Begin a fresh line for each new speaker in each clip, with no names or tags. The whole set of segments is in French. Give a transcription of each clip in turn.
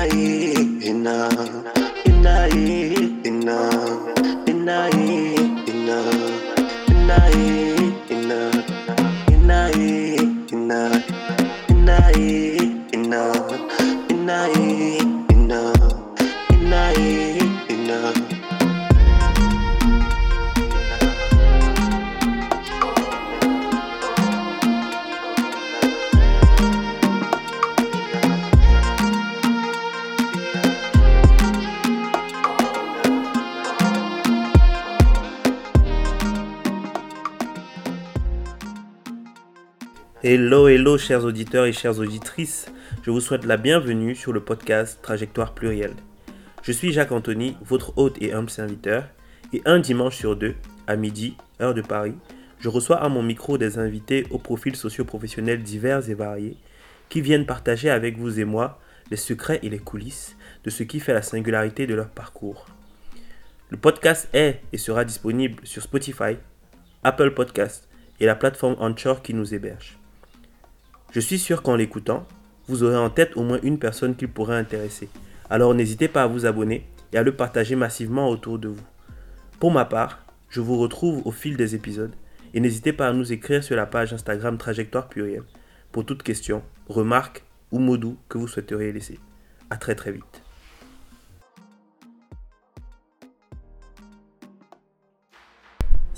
enayi ina enayi ina enayi ina enayi hello, chers auditeurs et chères auditrices. Je vous souhaite la bienvenue sur le podcast Trajectoire Plurielle. Je suis Jacques Anthony, votre hôte et humble serviteur. Et un dimanche sur deux, à midi, heure de Paris, je reçois à mon micro des invités aux profils socio-professionnels divers et variés qui viennent partager avec vous et moi les secrets et les coulisses de ce qui fait la singularité de leur parcours. Le podcast est et sera disponible sur Spotify, Apple Podcast et la plateforme Anchor qui nous héberge. Je suis sûr qu'en l'écoutant, vous aurez en tête au moins une personne qui pourrait intéresser. Alors n'hésitez pas à vous abonner et à le partager massivement autour de vous. Pour ma part, je vous retrouve au fil des épisodes et n'hésitez pas à nous écrire sur la page Instagram Trajectoire Pluriel pour toute question, remarque ou mot doux que vous souhaiteriez laisser. A très très vite.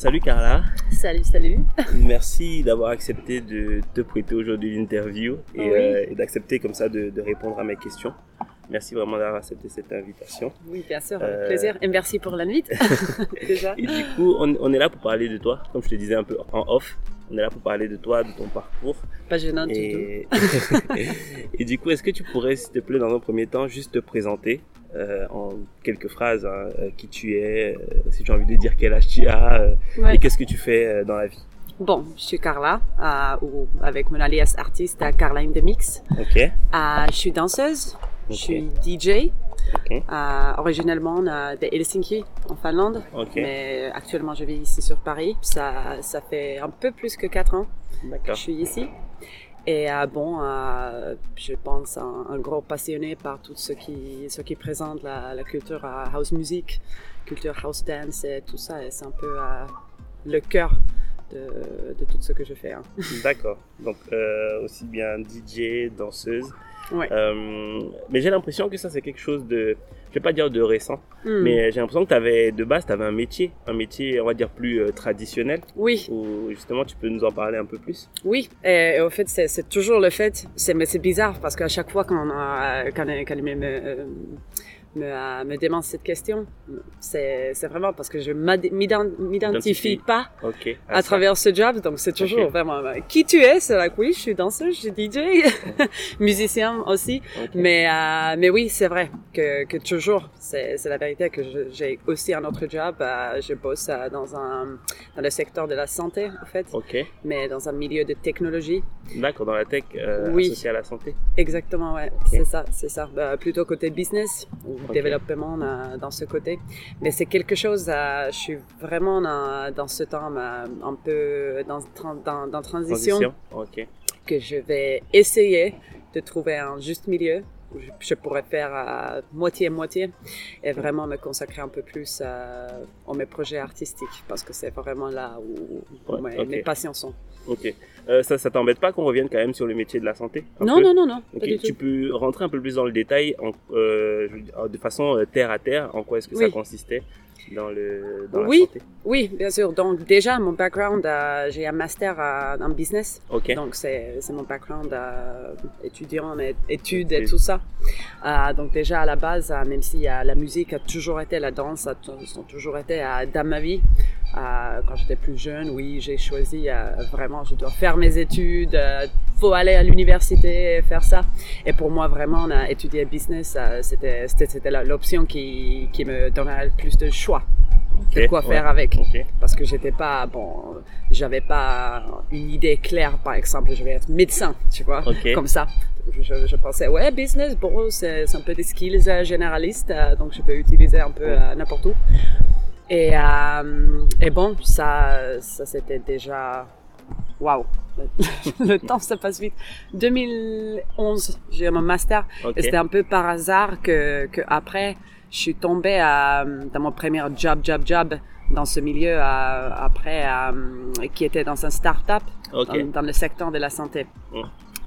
Salut Carla.
Salut, salut.
Merci d'avoir accepté de te prêter aujourd'hui l'interview et,
Oui.
euh, et d'accepter comme ça de, de répondre à mes questions. Merci vraiment d'avoir accepté cette invitation.
Oui, bien sûr,
Euh,
plaisir. Et merci pour l'invite. Déjà.
Et du coup, on, on est là pour parler de toi, comme je te disais un peu en off. On est là pour parler de toi, de ton parcours.
Pas gênant du tout.
Et du coup, est-ce que tu pourrais, s'il te plaît, dans un premier temps, juste te présenter? Euh, en quelques phrases hein, euh, qui tu es, euh, si tu as envie de dire quel âge tu as
Ouais.
et qu'est-ce que tu fais dans la vie.
Bon, je suis Carla, euh, ou avec mon alias artiste à Carline de Mix.
Ok.
Euh, je suis danseuse, je suis DJ,
Ok.
euh, originellement de Helsinki, en Finlande. Mais actuellement, je vis ici sur Paris. Ça, ça fait un peu plus que 4 ans que je suis ici. Et euh, bon, euh, je pense un, un gros passionné par tout ce qui, ce qui présente la, la culture euh, house music, culture house dance et tout ça. Et c'est un peu euh, le cœur de, de tout ce que je fais. hein.
D'accord. Donc, euh, aussi bien DJ, danseuse.
Ouais.
Mais j'ai l'impression que ça, c'est quelque chose de, je vais pas dire de récent,
Hmm.
mais j'ai l'impression que tu avais, de base, tu avais un métier, un métier, on va dire, plus euh, traditionnel,
Oui,
où justement, tu peux nous en parler un peu plus?
oui. Et, et au fait, c'est toujours le fait. C'est mais c'est bizarre parce qu'à chaque fois qu'on a- quand, quand me, me, me demande cette question, c'est c'est vraiment parce que je m'identifie
Identifie.
pas à
ça.
travers ce job. Donc, c'est toujours
Ok.
vraiment euh, qui tu es. C'est que oui, je suis danseuse, je suis DJ, musicien aussi. Mais, euh, mais oui, c'est vrai que, que toujours, c'est la vérité que j'ai aussi un autre job. euh, je bosse euh, dans, un, dans le secteur de la santé, en fait, mais dans un milieu de technologie.
D'accord, dans la tech euh,
Oui.
associée à la santé.
Exactement, ouais, c'est ça, c'est ça. Bah, plutôt côté business ou développement euh, dans ce côté. Mais c'est quelque chose, euh, je suis vraiment dans, dans ce temps un peu dans, dans, dans transition,
Transition. Ok.
que je vais essayer de trouver un juste milieu je, pourrais faire euh, moitié-moitié et vraiment me consacrer un peu plus à mes projets artistiques parce que c'est vraiment là où, où
Ouais,
mes,
ok.
mes passions sont.
Ok. Euh, ça, ça t'embête pas qu'on revienne quand même sur le métier de la santé
Non, non, non, non,
Tu
tout.
peux rentrer un peu plus dans le détail, en, euh, de façon euh, terre à terre, en quoi est-ce que ça consistait? Dans, le, dans
Oui.
la santé
Oui, bien sûr. Donc déjà, mon background, euh, j'ai un master euh, en business. Donc c'est mon background euh, étudiant, et- études et tout ça. Euh, donc déjà à la base, même si la musique a toujours été, la danse a ont toujours été dans ma vie. Quand j'étais plus jeune, oui, j'ai choisi euh, vraiment, je dois faire mes études, euh, faut aller à l'université, et faire ça. Et pour moi, vraiment, on a étudié business, euh, c'était c'était l'option qui qui me donnait le plus de choix de
Ok,
quoi
ouais.
faire avec. parce que j'étais pas bon j'avais pas une idée claire par exemple je vais être médecin tu vois comme ça. Je, je pensais ouais business bon c'est un peu des skills généralistes donc je peux utiliser un peu n'importe où et euh, et bon ça ça c'était déjà waouh, le temps ça passe vite. 2011, j'ai eu mon master. Et c'était un peu par hasard que, que après, je suis tombée à, dans mon premier job, job, job dans ce milieu à- après, à, qui était dans un start-up dans, dans le secteur de la santé.
Mm.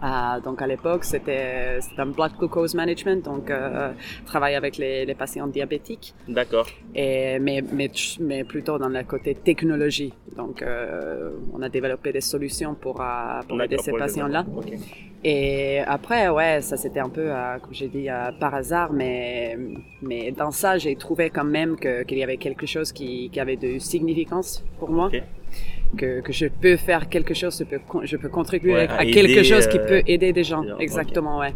Ah, donc à l'époque, c'était un blood glucose management, donc euh, travailler avec les, les patients diabétiques,
D'accord.
et, mais, mais, mais plutôt dans le côté technologie. Donc euh, on a développé des solutions pour, euh, pour aider ces patients-là. Et après, ouais, ça c'était un peu, euh, comme j'ai dit, euh, par hasard, mais, mais dans ça, j'ai trouvé quand même qu'il y avait quelque chose qui, qui avait de significance pour moi. Que, que je peux faire quelque chose, je peux, je peux contribuer
Ouais,
à,
à
quelque chose qui
euh,
peut aider des gens. Exactement, ouais.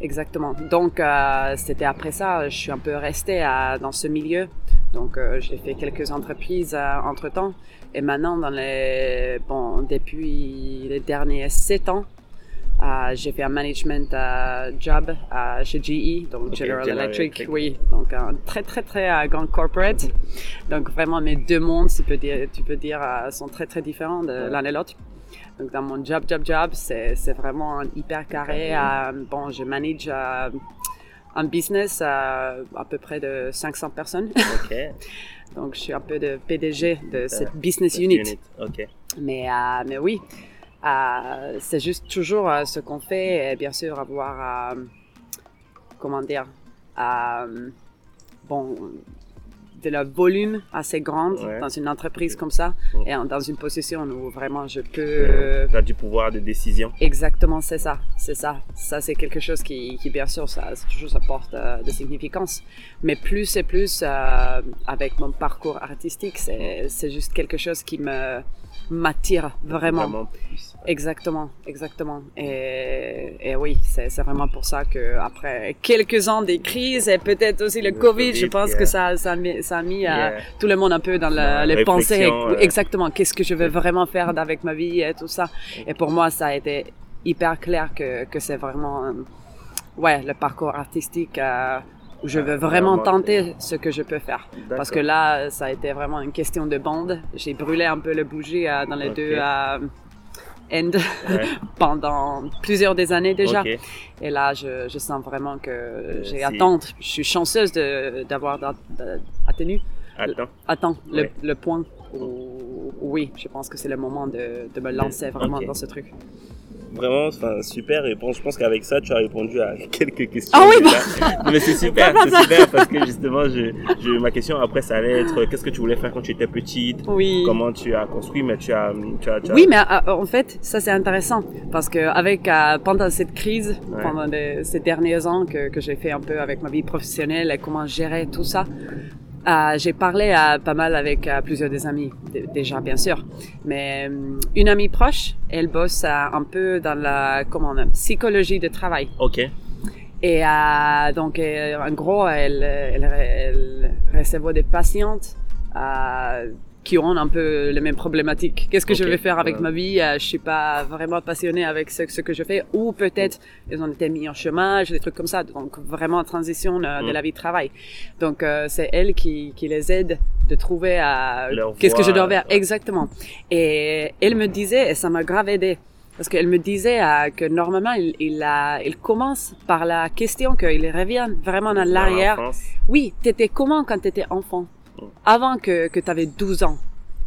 Exactement. Donc, euh, c'était après ça, je suis un peu restée à- dans ce milieu. Donc, euh, j'ai fait quelques entreprises entre temps. Et maintenant, dans les, bon, depuis les derniers sept ans, euh, j'ai fait un management euh, job euh, chez GE, donc General,
General
Electric,
Electric.
oui, donc un très très très grand corporate. Donc vraiment mes deux mondes, tu peux dire, tu peux dire, sont très très différents de
Ouais.
l'un et l'autre. Donc dans mon job, job, job, c'est c'est vraiment un hyper carré. bon, je manage un business euh, à peu près de 500 personnes. Donc je suis un peu de PDG de cette business unit.
Ok.
Mais, mais oui, c'est juste toujours euh, ce qu'on fait et bien sûr avoir, euh, comment dire, euh, bon, de la volume assez grande
Ouais.
dans une entreprise comme ça et dans une position où vraiment je peux... euh,
tu as du pouvoir de décision.
Exactement, c'est ça, c'est ça. Ça, c'est quelque chose qui, qui bien sûr, ça, toujours ça porte euh, de significance. Mais plus et plus, euh, avec mon parcours artistique, c'est juste quelque chose qui me m'attire vraiment.
Vraiment plus.
Exactement, exactement. Et, et oui, c'est, vraiment pour ça que après quelques ans des crises et peut-être aussi le,
Le
Covid, je pense
yeah.
que ça, ça a mis, ça a mis euh,
Yeah.
tout le monde un peu dans, la, les pensées. Exactement. Qu'est-ce que je veux vraiment faire avec ma vie et tout ça. Et pour moi, ça a été hyper clair que, que c'est vraiment, euh, ouais, le parcours artistique euh, où je
Ah,
veux vraiment tenter ce que je peux faire. Parce que là, ça a été vraiment une question de bande. J'ai brûlé un peu le bougie euh, dans les deux euh, ends
Ouais.
pendant plusieurs des années déjà. Et là, je, je sens vraiment que j'ai
si.
Je suis chanceuse d'avoir da- da- atteint,
Attends.
atteint le,
Ouais.
le point où, où oui, je pense que c'est le moment de, de me lancer vraiment dans ce truc.
Vraiment, enfin, super réponse. Je pense qu'avec ça, tu as répondu à quelques questions.
Ah oui.
Non, mais c'est super, c'est super parce que justement, je, je, ma question après, ça allait être qu'est-ce que tu voulais faire quand tu étais petite?
Oui.
Comment tu as construit, mais tu as, tu as, tu as-
Oui, mais euh, en fait, ça c'est intéressant parce que avec euh, pendant cette crise,
Ouais.
pendant les- ces derniers ans que, que j'ai fait un peu avec ma vie professionnelle et comment gérer tout ça, euh, j'ai parlé euh, pas mal avec euh, plusieurs des amis déjà bien sûr, mais euh, une amie proche, elle bosse euh, un peu dans la comment on a, psychologie de travail
Ok.
et euh, donc euh, en gros elle elle, elle recevait des patientes euh, qui ont un peu les mêmes problématiques. Qu'est-ce que je vais faire avec ma vie? Euh, Je suis pas vraiment passionnée avec ce, ce que je fais, ou peut-être ils ont été mis en chômage, des trucs comme ça. Donc vraiment en transition euh, de
Mm.
la vie de travail. Donc euh, c'est elle qui, qui les aide de trouver euh,
Leur
qu'est-ce que je dois faire
ouais.
exactement. Et elle me disait, et ça m'a grave aidé. Parce qu'elle me disait euh, que normalement, il, il, a- il commence par la question qu'il revient vraiment dans l'arrière.
l'enfance.
Oui, t'étais comment quand t'étais enfant? Avant que, que t'avais 12 ans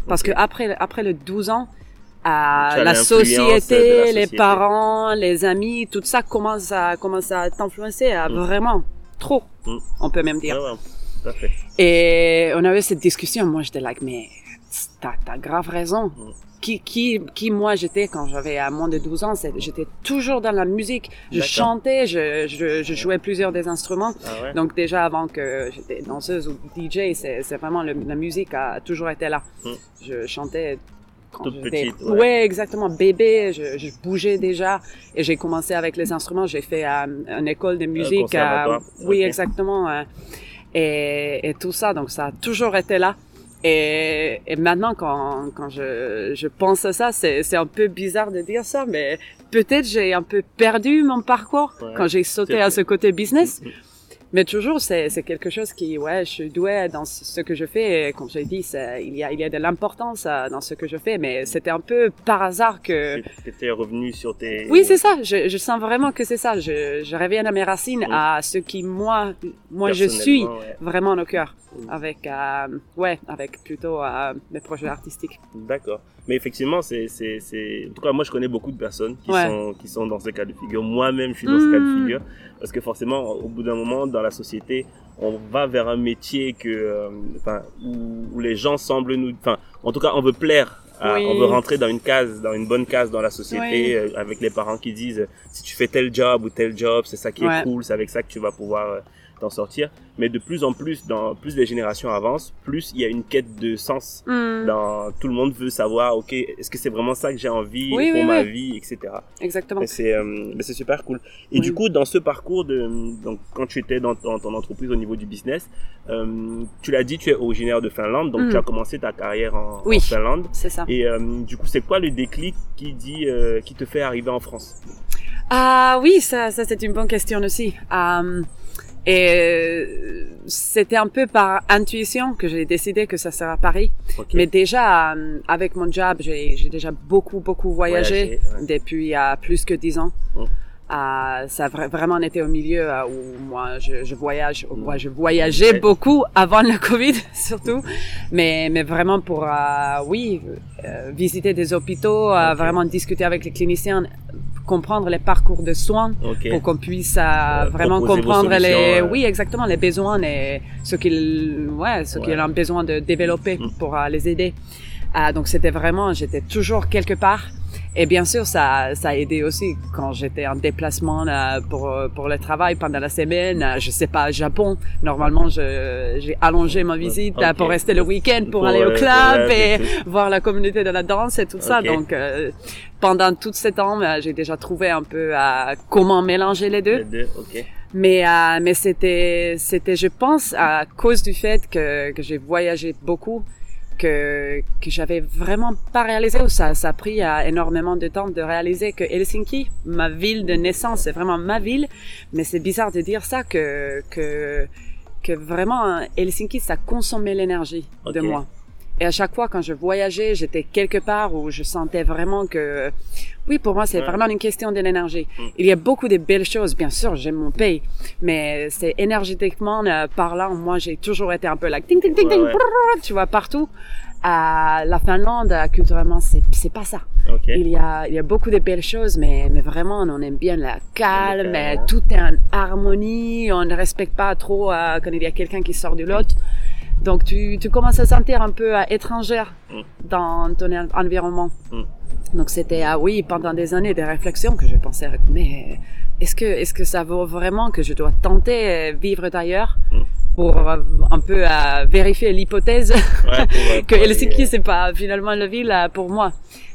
Parce
Ok.
que après, après le 12 ans, euh, la société, les parents, les amis, tout ça commence à, commence à t'influencer à
Mm.
vraiment trop,
Mm.
on peut même dire.
Ouais.
Et on avait cette discussion. Moi, j'étais like, mais t'as, grave raison.
Mm.
Qui, qui, qui moi j'étais quand j'avais à moins de 12 ans, j'étais toujours dans la musique. Je chantais, je, je, je jouais plusieurs des instruments.
Ah ouais.
Donc déjà avant que j'étais danseuse ou DJ, c'est, vraiment le- la musique a toujours été là.
Mm.
Je chantais quand
Toute petite, ouais.
exactement, bébé, je, je bougeais déjà et j'ai commencé avec les instruments. J'ai fait euh, une école de musique.
conservatoire.
oui, exactement. euh, et, et tout ça, donc ça a toujours été là. Et, et maintenant, quand, quand je, je pense à ça, c'est, c'est un peu bizarre de dire ça, mais peut-être j'ai un peu perdu mon parcours
Ouais.
quand j'ai sauté à ce côté business. mais toujours, c'est, c'est quelque chose qui, ouais, je suis douée dans ce que je fais. Et comme j'ai dit, c'est, il y a, il y a de l'importance euh, dans ce que je fais, mais c'était un peu par hasard que.
Tu étais revenu sur tes.
Oui, c'est ça. Je, je sens vraiment que c'est ça. Je, je reviens à mes racines, à ce qui moi, moi je suis
ouais.
vraiment au cœur, avec, euh, ouais, avec plutôt euh, mes projets artistiques.
D'accord. Mais effectivement, c'est, c'est, c'est, en tout cas, moi, je connais beaucoup de personnes qui
Ouais.
sont, qui sont dans ce cas de figure. Moi-même, je suis dans ce cas de figure. Parce que forcément, au bout d'un moment, dans la société, on va vers un métier que, euh, enfin, où, où les gens semblent nous, enfin, en tout cas, on veut plaire. à-
Oui.
On veut rentrer dans une case, dans une bonne case dans la société,
Oui.
euh, avec les parents qui disent, euh, si tu fais tel job ou tel job, c'est ça qui est cool, c'est avec ça que tu vas pouvoir t'en sortir. Mais de plus en plus, dans plus les générations avancent, plus il y a une quête de sens
Mm,
dans tout le monde veut savoir ok est-ce que c'est vraiment ça que j'ai envie
Oui,
pour
oui,
ma
oui.
vie etc
Exactement.
c'est euh, mais c'est super cool et
Oui.
du coup dans ce parcours de donc quand tu étais dans, ton- ton entreprise au niveau du business euh, tu l'as dit tu es originaire de Finlande donc
Mhm.
tu as commencé ta carrière en,
Oui.
en Finlande
C'est ça.
et euh, du coup c'est quoi le déclic qui dit euh, qui te fait arriver en France?
Ah oui, ça, ça c'est une bonne question aussi. Euh, et euh, c'était un peu par intuition que j'ai décidé que ça serait à Paris. Mais déjà, euh, avec mon job, j'ai déjà beaucoup, beaucoup voyagé,
ouais.
depuis plus que dix ans.
Mm.
Euh, ça a vra- vraiment été au milieu où moi je, je voyage, où moi je voyageais
Ouais.
beaucoup avant le Covid surtout, mais mais vraiment pour oui visiter des hôpitaux, vraiment discuter avec les cliniciens, comprendre les parcours de soins pour qu'on puisse euh,
Euh,
vraiment comprendre les oui exactement les besoins et ce qu'ils ouais ce qu'ils ont besoin de développer
Mm.
pour euh, les aider. Donc c'était vraiment j'étais toujours quelque part et bien sûr ça ça a aidé aussi quand j'étais en déplacement là, pour euh, pour le travail pendant la semaine. Euh, je sais pas au Japon normalement j'ai allongé ma visite euh, pour rester le week-end pour,
Pour,
aller au
euh,
club et voir la communauté de la danse et tout ça. Donc euh, pendant tout ce temps euh, j'ai déjà trouvé un peu euh, comment mélanger les deux.
Les deux, ok.
Mais euh, mais c'était c'était je pense à cause du fait que que j'ai voyagé beaucoup que que j'avais vraiment pas réalisé. Ou ça ça a pris euh, énormément de temps de réaliser que Helsinki ma ville de naissance c'est vraiment ma ville. Mais c'est bizarre de dire ça que que que vraiment Helsinki ça consommait l'énergie de moi. Et à chaque fois quand je voyageais j'étais quelque part où je sentais vraiment que oui pour moi c'est vraiment une question de l'énergie
Mm.
il y a beaucoup de belles choses. Bien sûr j'aime mon pays mais c'est énergétiquement euh, parlant moi j'ai toujours été un peu like ting ting ting ting
ouais.
brrr, tu vois partout. À la Finlande euh, culturellement c'est c'est pas ça. Il y a il y a beaucoup de belles choses mais mais vraiment on aime bien la calme mais
ouais.
tout est en harmonie on ne respecte pas trop euh, quand il y a quelqu'un qui sort du lot donc tu tu commences à sentir un peu euh, étrangère
Mm.
dans ton en- environnement
Mm.
donc c'était ah oui pendant des années des réflexions que je pensais mais est-ce que est-ce que ça vaut vraiment que je dois tenter euh, vivre d'ailleurs
Mm.
pour euh, un peu euh, vérifier l'hypothèse
Ouais, euh,
que Helsinki c'est pas finalement la ville euh, pour moi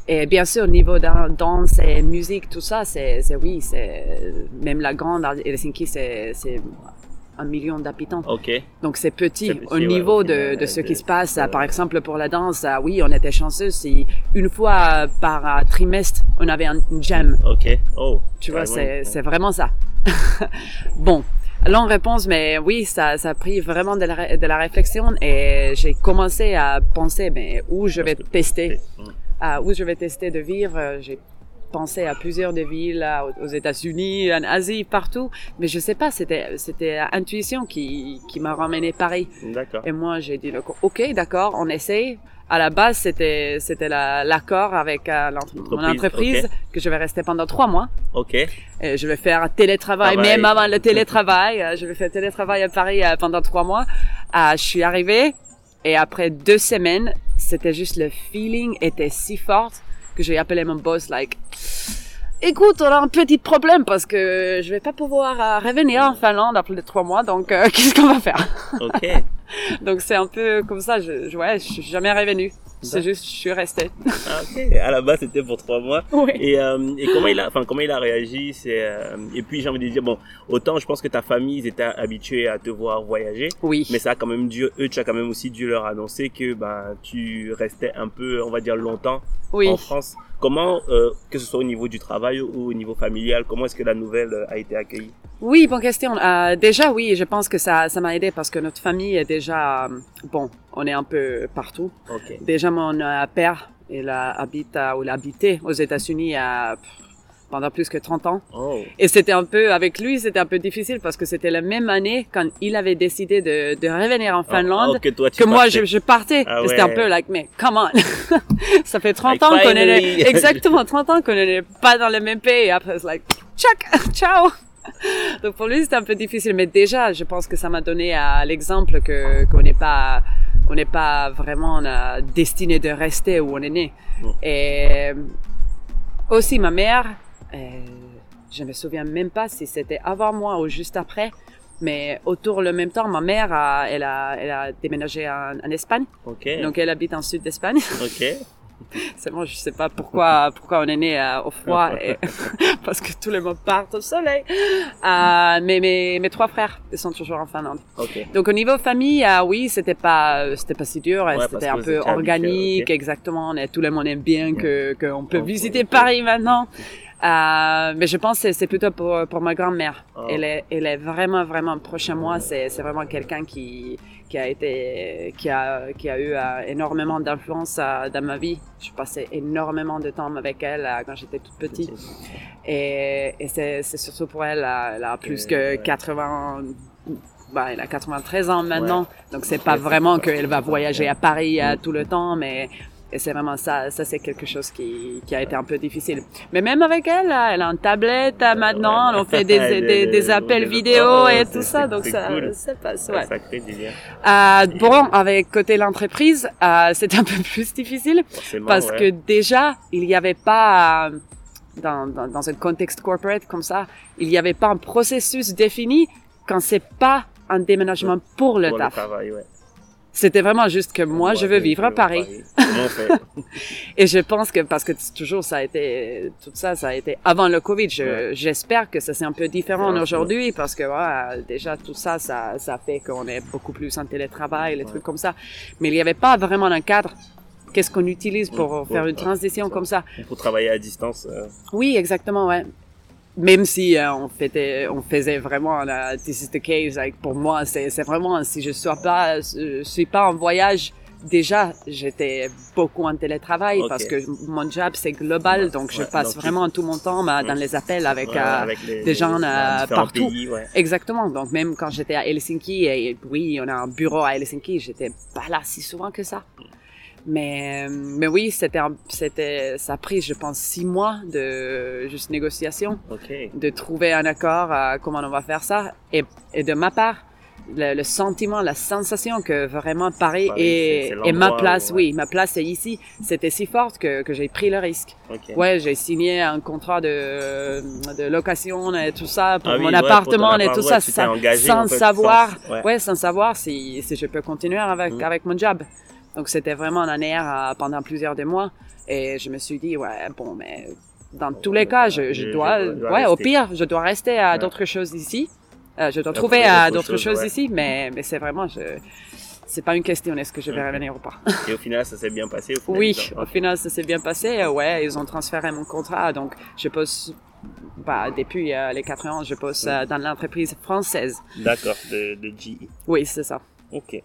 et bien sûr niveau dan- danse et musique tout ça c'est oui c'est même la grande Helsinki c'est un million d'habitants
euh, ok
donc c'est petit au
ouais,
niveau
au
de, ce qui se passe. Par exemple, pour la danse, ah oui, on était chanceux si une fois par euh, trimestre, on avait un une jam.
ok oh
Tu vois, c'est vraiment ça. bon, longue réponse, mais oui, ça, ça a pris vraiment de la, ré- de la réflexion et j'ai commencé à penser, mais où je vais tester, à où je vais tester de vivre. Euh, J'ai pensé à plusieurs des villes aux États-Unis, en Asie, partout, mais je sais pas, c'était c'était intuition qui qui m'a ramené Paris.
d'accord
Et moi, j'ai dit, ok, d'accord, on essaye. À la base, c'était c'était la- l'accord avec euh, l'entre- mon
Entreprise,
que je vais rester pendant trois mois.
ok
Et je vais faire un télétravail,
Travail.
même avant le télétravail. euh, je vais faire télétravail à Paris euh, pendant trois mois. Euh, je suis arrivée et après deux semaines, c'était juste le feeling était si fort que j'ai appelé mon boss like. Écoute, on a un petit problème parce que je vais pas pouvoir euh, revenir en Finlande après les trois mois, donc euh, qu'est-ce qu'on va faire?
Ok
donc c'est un peu comme ça, je, je, ouais, je suis jamais revenu. C'est juste, je suis restée.
Ah, ok à la base c'était pour trois mois
Oui.
Et, euh, et comment il a, enfin comment il a réagi, c'est euh, et puis j'ai envie de dire bon, autant je pense que ta famille ils étaient habitués à te voir voyager,
Oui.
mais ça a quand même dû, eux tu as quand même aussi dû leur annoncer que ben tu restais un peu, on va dire longtemps
oui.
en France. Comment, euh, que ce soit au niveau du travail ou au niveau familial, comment est-ce que la nouvelle euh, a été accueillie?
Oui, bonne question. Euh, déjà, oui, je pense que ça, ça m'a aidé parce que notre famille est déjà, bon, on est un peu partout. Déjà, mon père, il habite ou il habitait aux États-Unis à- pendant plus que 30 ans.
Oh.
Et c'était un peu, avec lui, c'était un peu difficile parce que c'était la même année quand il avait décidé de, de revenir en Finlande
Oh, que toi, tu
que moi je, je partais.
Ah
C'était un peu like, mais come on. ça fait 30
Like,
ans qu'on est, exactement 30 ans qu'on n'est pas dans le même pays. Et après, c'est like, tchac, ciao. Donc pour lui, c'était un peu difficile. Mais déjà, je pense que ça m'a donné à l'exemple que, qu'on n'est pas, on n'est pas vraiment euh, destiné de rester où on est né.
Mm.
Et aussi ma mère, euh, je me souviens même pas si c'était avant moi ou juste après, mais autour le même temps, ma mère, a, elle, a, elle a déménagé en, en Espagne,
Ok.
donc elle habite en sud d'Espagne.
Ok.
C'est bon, je sais pas pourquoi, pourquoi on est né euh, au froid, et, parce que tous les mots partent au soleil. Euh, mais mes, mes trois frères, sont toujours en Finlande.
Ok.
Donc au niveau famille, oui, c'était pas, c'était pas si dur,
Ouais,
c'était un peu organique, exactement. Tout le monde aime bien que qu'on peut visiter. Paris maintenant. Euh, mais je pense que c'est plutôt pour pour ma grand-mère.
Ah.
Elle est elle est vraiment vraiment proche à moi. C'est c'est vraiment quelqu'un qui qui a été qui a qui a eu euh, énormément d'influence euh, dans ma vie. Je passais énormément de temps avec elle quand j'étais toute petite. Et, et c'est, c'est surtout pour elle, elle a plus
Que-
que 80, bah, elle a 93 ans maintenant. Donc c'est pas
Ouais,
vraiment qu'elle va voyager à Paris
Mm.
tout le temps, mais et c'est vraiment ça, ça c'est quelque chose qui, qui a été un peu difficile. Mais même avec elle, elle a une tablette euh, maintenant,
Ouais.
on fait des, des, des appels vidéo et tout ça, donc ça,
cool.
ça passe,
Ouais. Ça crée du lien.
Euh, bon, avec côté l'entreprise, euh, c'est un peu plus difficile
Forcément,
parce
ouais.
que déjà, il n'y avait pas, euh, dans, dans, dans un contexte corporate comme ça, il n'y avait pas un processus défini quand c'est pas un déménagement pour le
Pour
taf.
travail, ouais.
C'était vraiment juste que moi, je veux vivre à Paris. Et je pense que, parce que toujours ça a été, tout ça, ça a été avant le Covid. Je-
Ouais.
J'espère que ça c'est un peu différent aujourd'hui parce que voilà, déjà tout ça, ça, ça fait qu'on est beaucoup plus en télétravail, les trucs comme ça. Mais il n'y avait pas vraiment un cadre. Qu'est-ce qu'on utilise pour faire une transition
ça.
comme ça?
Pour travailler à distance. euh,
Oui, exactement, ouais. Même si euh, on, faisait, on faisait vraiment euh, this is the case, like, pour moi, c'est c'est vraiment si je sois pas, je suis pas en voyage. Déjà, j'étais beaucoup en télétravail parce que mon job c'est global, donc je passe
donc
vraiment tout mon temps bah, dans les appels avec,
ouais,
euh,
avec les,
des gens,
les-
euh,
différents
partout.
Pays, ouais.
Exactement. Donc même quand j'étais à Helsinki, et oui, on a un bureau à Helsinki, j'étais pas là si souvent que ça. Mais mais oui, c'était c'était ça a pris, je pense, six mois de juste négociation,
Ok.
de trouver un accord à comment on va faire ça. Et, et de ma part, le, le sentiment, la sensation que vraiment Paris,
Paris,
est,
c'est- c'est
est ma place,
où-
oui, ma place est ici. C'était si forte que, que j'ai pris le risque.
Ok.
Ouais, j'ai signé un contrat de, de location et tout ça pour
Ah oui,
mon
ouais, pour ton
appartement et
appart,
tout
ouais,
ça, ça-
engagé,
sans savoir,
sans- ouais.
sans savoir si, si je peux continuer avec,
Mm.
avec mon job. Donc c'était vraiment un air euh, pendant plusieurs des mois et je me suis dit ouais bon mais dans tous les cas je, je dois,
je dois
ouais au pire je dois rester à
Ouais.
d'autres choses ici. Euh, je dois trouver à
d'autres
d'autres
choses,
choses
ouais.
ici mais mais c'est vraiment je c'est pas une question est-ce que je vais revenir ou pas.
Et au final, ça s'est bien passé. Au final,
Oui, au final, ça s'est bien passé. Euh, Ouais, ils ont transféré mon contrat. Donc, je pose, bah, depuis euh, les quatre ans, je pose euh, dans l'entreprise française.
D'accord, de, de GE.
Oui, c'est ça.
Ok.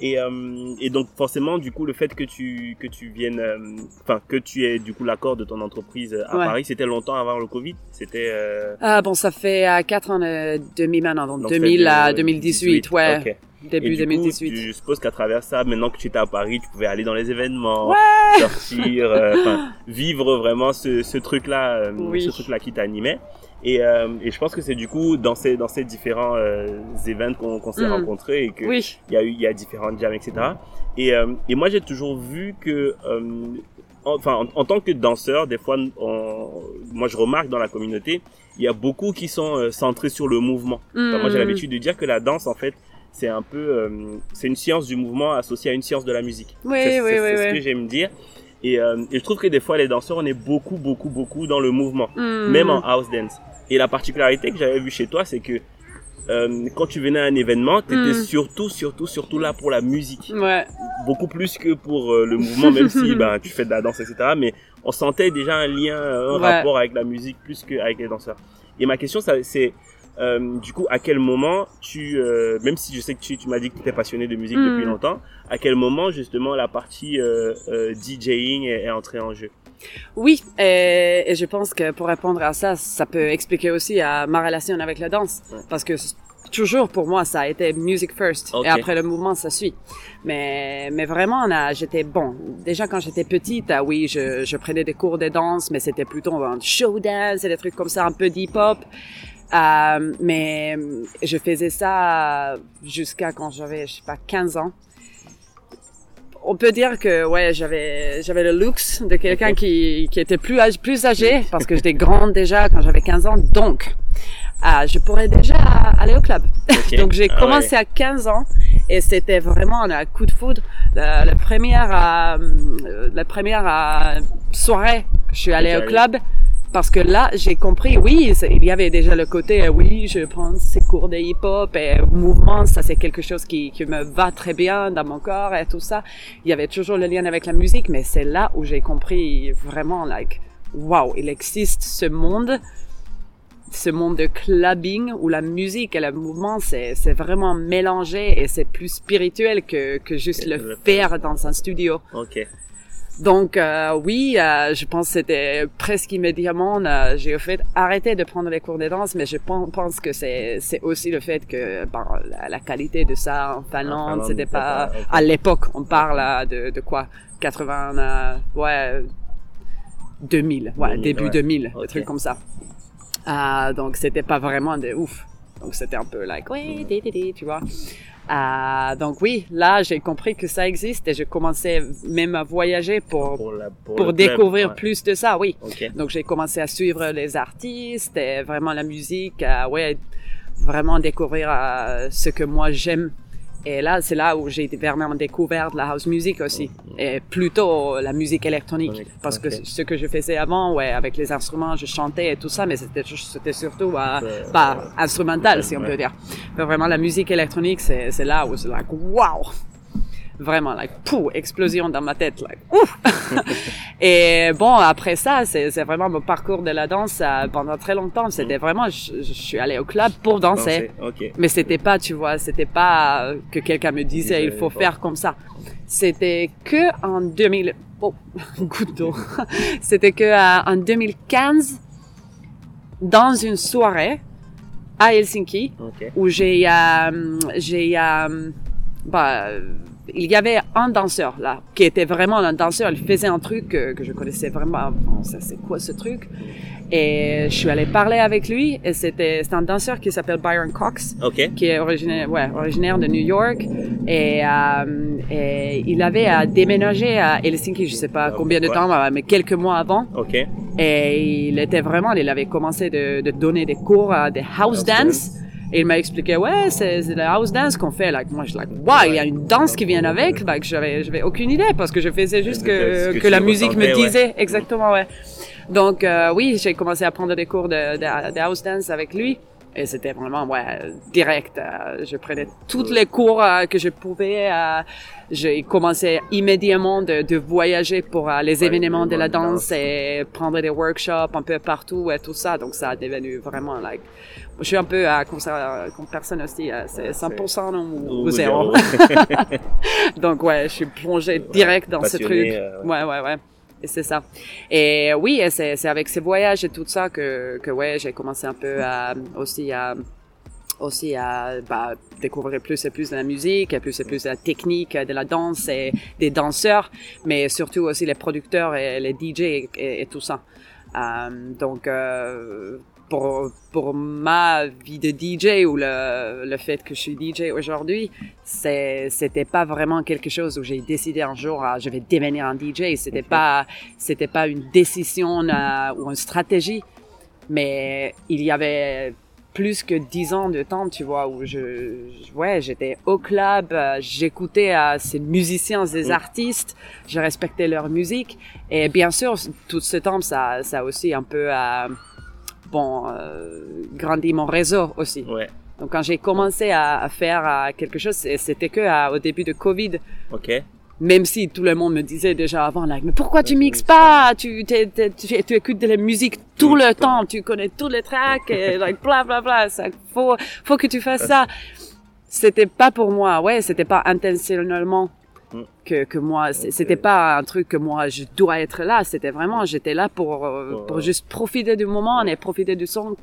Et, euh, et donc forcément, du coup, le fait que tu que tu viennes, euh, enfin que tu aies du coup l'accord de ton entreprise à
Ouais.
Paris, c'était longtemps avant le Covid? C'était. euh,
Ah, bon, ça fait euh, quatre ans demi maintenant, donc,
donc
2000
c'était
à
de-
2018, ouais,
Ok.
début
et du
2018.
Coup, tu- je suppose qu'à travers ça, maintenant que tu étais à Paris, tu pouvais aller dans les événements,
Ouais.
sortir, euh, vivre vraiment ce, ce truc-là, euh,
Oui.
ce truc-là qui t'animait. Et, euh, et je pense que c'est du coup dans ces dans ces différents euh, événements qu'on qu'on s'est
Mm.
rencontrés et que
Oui,
il y a eu il y a différentes jams etc et euh, et moi j'ai toujours vu que euh, enfin en, en tant que danseur des fois on- moi je remarque dans la communauté il y a beaucoup qui sont euh, centrés sur le mouvement Enfin, moi j'ai
Mm.
l'habitude de dire que la danse en fait c'est un peu euh, c'est une science du mouvement associée à une science de la musique
Oui,
c'est
oui, oui,
c'est ce que j'aime dire et, euh, et je trouve que des fois les danseurs on est beaucoup beaucoup beaucoup dans le mouvement
Mm.
même en house dance. Et la particularité que j'avais vue chez toi, c'est que euh, quand tu venais à un événement, tu étais
Mm.
surtout, surtout, surtout là pour la musique.
Ouais.
Beaucoup plus que pour euh, le mouvement, même si ben, tu fais de la danse, etc. Mais on sentait déjà un lien, un
Ouais.
rapport avec la musique plus qu'avec les danseurs. Et ma question, c'est euh, du coup, à quel moment tu, euh, même si je sais que tu, tu m'as dit que tu étais passionné de musique
Mm.
depuis longtemps, à quel moment justement la partie euh, DJing est, est entrée en jeu?
Oui, et, et je pense que pour répondre à ça, ça peut expliquer aussi à ma relation avec la danse. Parce que toujours pour moi, ça a été music first. Et après le mouvement, ça suit. Mais, mais vraiment, j'étais bon. Déjà quand j'étais petite, ah oui, je, je prenais des cours de danse, mais c'était plutôt un show dance et des trucs comme ça, un peu d'hip-hop. Euh, mais je faisais ça jusqu'à quand j'avais, je sais pas, 15 ans. On peut dire que ouais, j'avais j'avais le luxe de quelqu'un qui qui était plus âgé, plus âgé parce que j'étais grande déjà quand j'avais 15 ans. Donc ah, je pourrais déjà aller au club. Donc j'ai
Ah
commencé à 15 ans et c'était vraiment un coup de foudre. La, la première euh, la première euh, soirée que je suis allée au club parce que là j'ai compris oui il y avait déjà le côté euh, oui je prends ces cours de hip hop et mouvement ça c'est quelque chose qui, qui me va très bien dans mon corps et tout ça il y avait toujours le lien avec la musique mais c'est là où j'ai compris vraiment like wow il existe ce monde ce monde de clubbing où la musique et le mouvement c'est c'est vraiment mélangé et c'est plus spirituel que que juste le- faire dans un studio
Ok.
Donc euh, oui, euh, je pense que c'était presque immédiatement, euh, j'ai au fait arrêté de prendre les cours de danse, mais je pen- pense que c'est c'est aussi le fait que ben, la, la qualité de ça en Finlande, c'était pas à l'époque, on parle de, de quoi? 80 euh, ouais 2000, ouais
2000,
début
ouais.
2000,
Ok.
des trucs comme ça. Euh, donc c'était pas vraiment de ouf. Donc c'était un peu like di, di, tu vois? Euh, donc oui, là j'ai compris que ça existe et je commençais même à voyager pour
Pour, la, pour,
pour
le club,
découvrir
ouais.
plus de ça, oui.
Ok.
Donc j'ai commencé à suivre les artistes et vraiment la musique, ouais, vraiment découvrir euh, ce que moi j'aime. Et là, c'est là où j'ai vraiment découvert la house music aussi, et plutôt la musique électronique, parce que ce que je faisais avant, ouais, avec les instruments, je chantais et tout ça, mais c'était c'était surtout euh,
Euh,
pas instrumental, si on peut dire. Mais vraiment, la musique électronique, c'est c'est là où c'est like wow, vraiment like pouf, explosion dans ma tête, like ouf. Et bon, après ça, c'est c'est vraiment mon parcours de la danse euh, pendant très longtemps. C'était vraiment, je, je suis allée au club pour danser.
Danser, Ok.
Mais c'était pas, tu vois, c'était pas euh, que quelqu'un me disait il faut faire comme ça. C'était que en 2000, oh, goutte d'eau. C'était que euh, en 2015, dans une soirée à Helsinki, où j'ai, euh, j'ai, euh, bah, il y avait un danseur là, qui était vraiment un danseur. Il faisait un truc que, que je connaissais vraiment. Bon, ça, c'est quoi ce truc? Et je suis allée parler avec lui. Et c'était, c'est un danseur qui s'appelle Byron Cox qui est originaire, ouais, originaire de New York et, euh, et il avait à déménager à Helsinki, je sais pas
Ah,
combien de
ouais.
temps, mais quelques mois avant. Et il était vraiment, il avait commencé de, de donner des cours à des house
House
dance.
dance.
Et il m'a expliqué, ouais, c'est la house dance qu'on fait. Like, moi, je suis like, wow, il y a une danse qui vient avec. Like, j'avais, j'avais aucune idée parce que je faisais juste que,
que
la musique me
ouais.
disait. Exactement, ouais. Donc, euh, oui, j'ai commencé à prendre des cours de, de, de house dance avec lui. Et c'était vraiment, ouais, direct. euh, je prenais tous les cours euh, que je pouvais. euh, j'ai commencé immédiatement de, de voyager pour les événements de la danse et prendre des workshops un peu partout et tout ça. Donc, ça a devenu vraiment, like, je suis un peu comme ça, comme personne aussi, c'est 100% ou, ou zéro. Donc, ouais, je suis plongée direct dans ce truc. ouais, ouais, ouais. C'est ça. Et oui, c'est, avec ces voyages et tout ça que, que ouais, j'ai commencé un peu à, aussi à, aussi à bah, découvrir plus et plus de la musique, plus et plus de la technique de la danse et des danseurs, mais surtout aussi les producteurs et les DJ et tout ça. Euh, donc, euh, pour, pour ma vie de DJ ou le, le fait que je suis DJ aujourd'hui, c'est, c'était pas vraiment quelque chose où j'ai décidé un jour, ah, je vais devenir un DJ. C'était pas, c'était pas une décision euh, ou une stratégie, mais il y avait plus que dix ans de temps, tu vois, où je, ouais, j'étais au club, euh, j'écoutais euh, ces musiciens, ces
Mm.
artistes, je respectais leur musique, et bien sûr, tout ce temps, ça, ça a aussi un peu, euh, bon, euh, grandi mon réseau aussi.
Ouais.
Donc quand j'ai commencé à, à faire euh, quelque chose, c'était que euh, au début de Covid.
Ok.
Même si tout le monde me disait déjà avant, like, mais pourquoi tu mixes
tu
pas? tu, t'es- tu, tu écoutes de la musique tout
Tout
le temps, tu connais tous les tracks, et like, bla bla bla, ça, faut, faut que tu fasses ça. C'était pas pour moi, ouais, c'était pas intentionnellement. Que, que moi, c'était pas un truc que moi je dois être là, c'était vraiment, j'étais là pour, euh, pour
ouais.
juste profiter du moment et profiter du son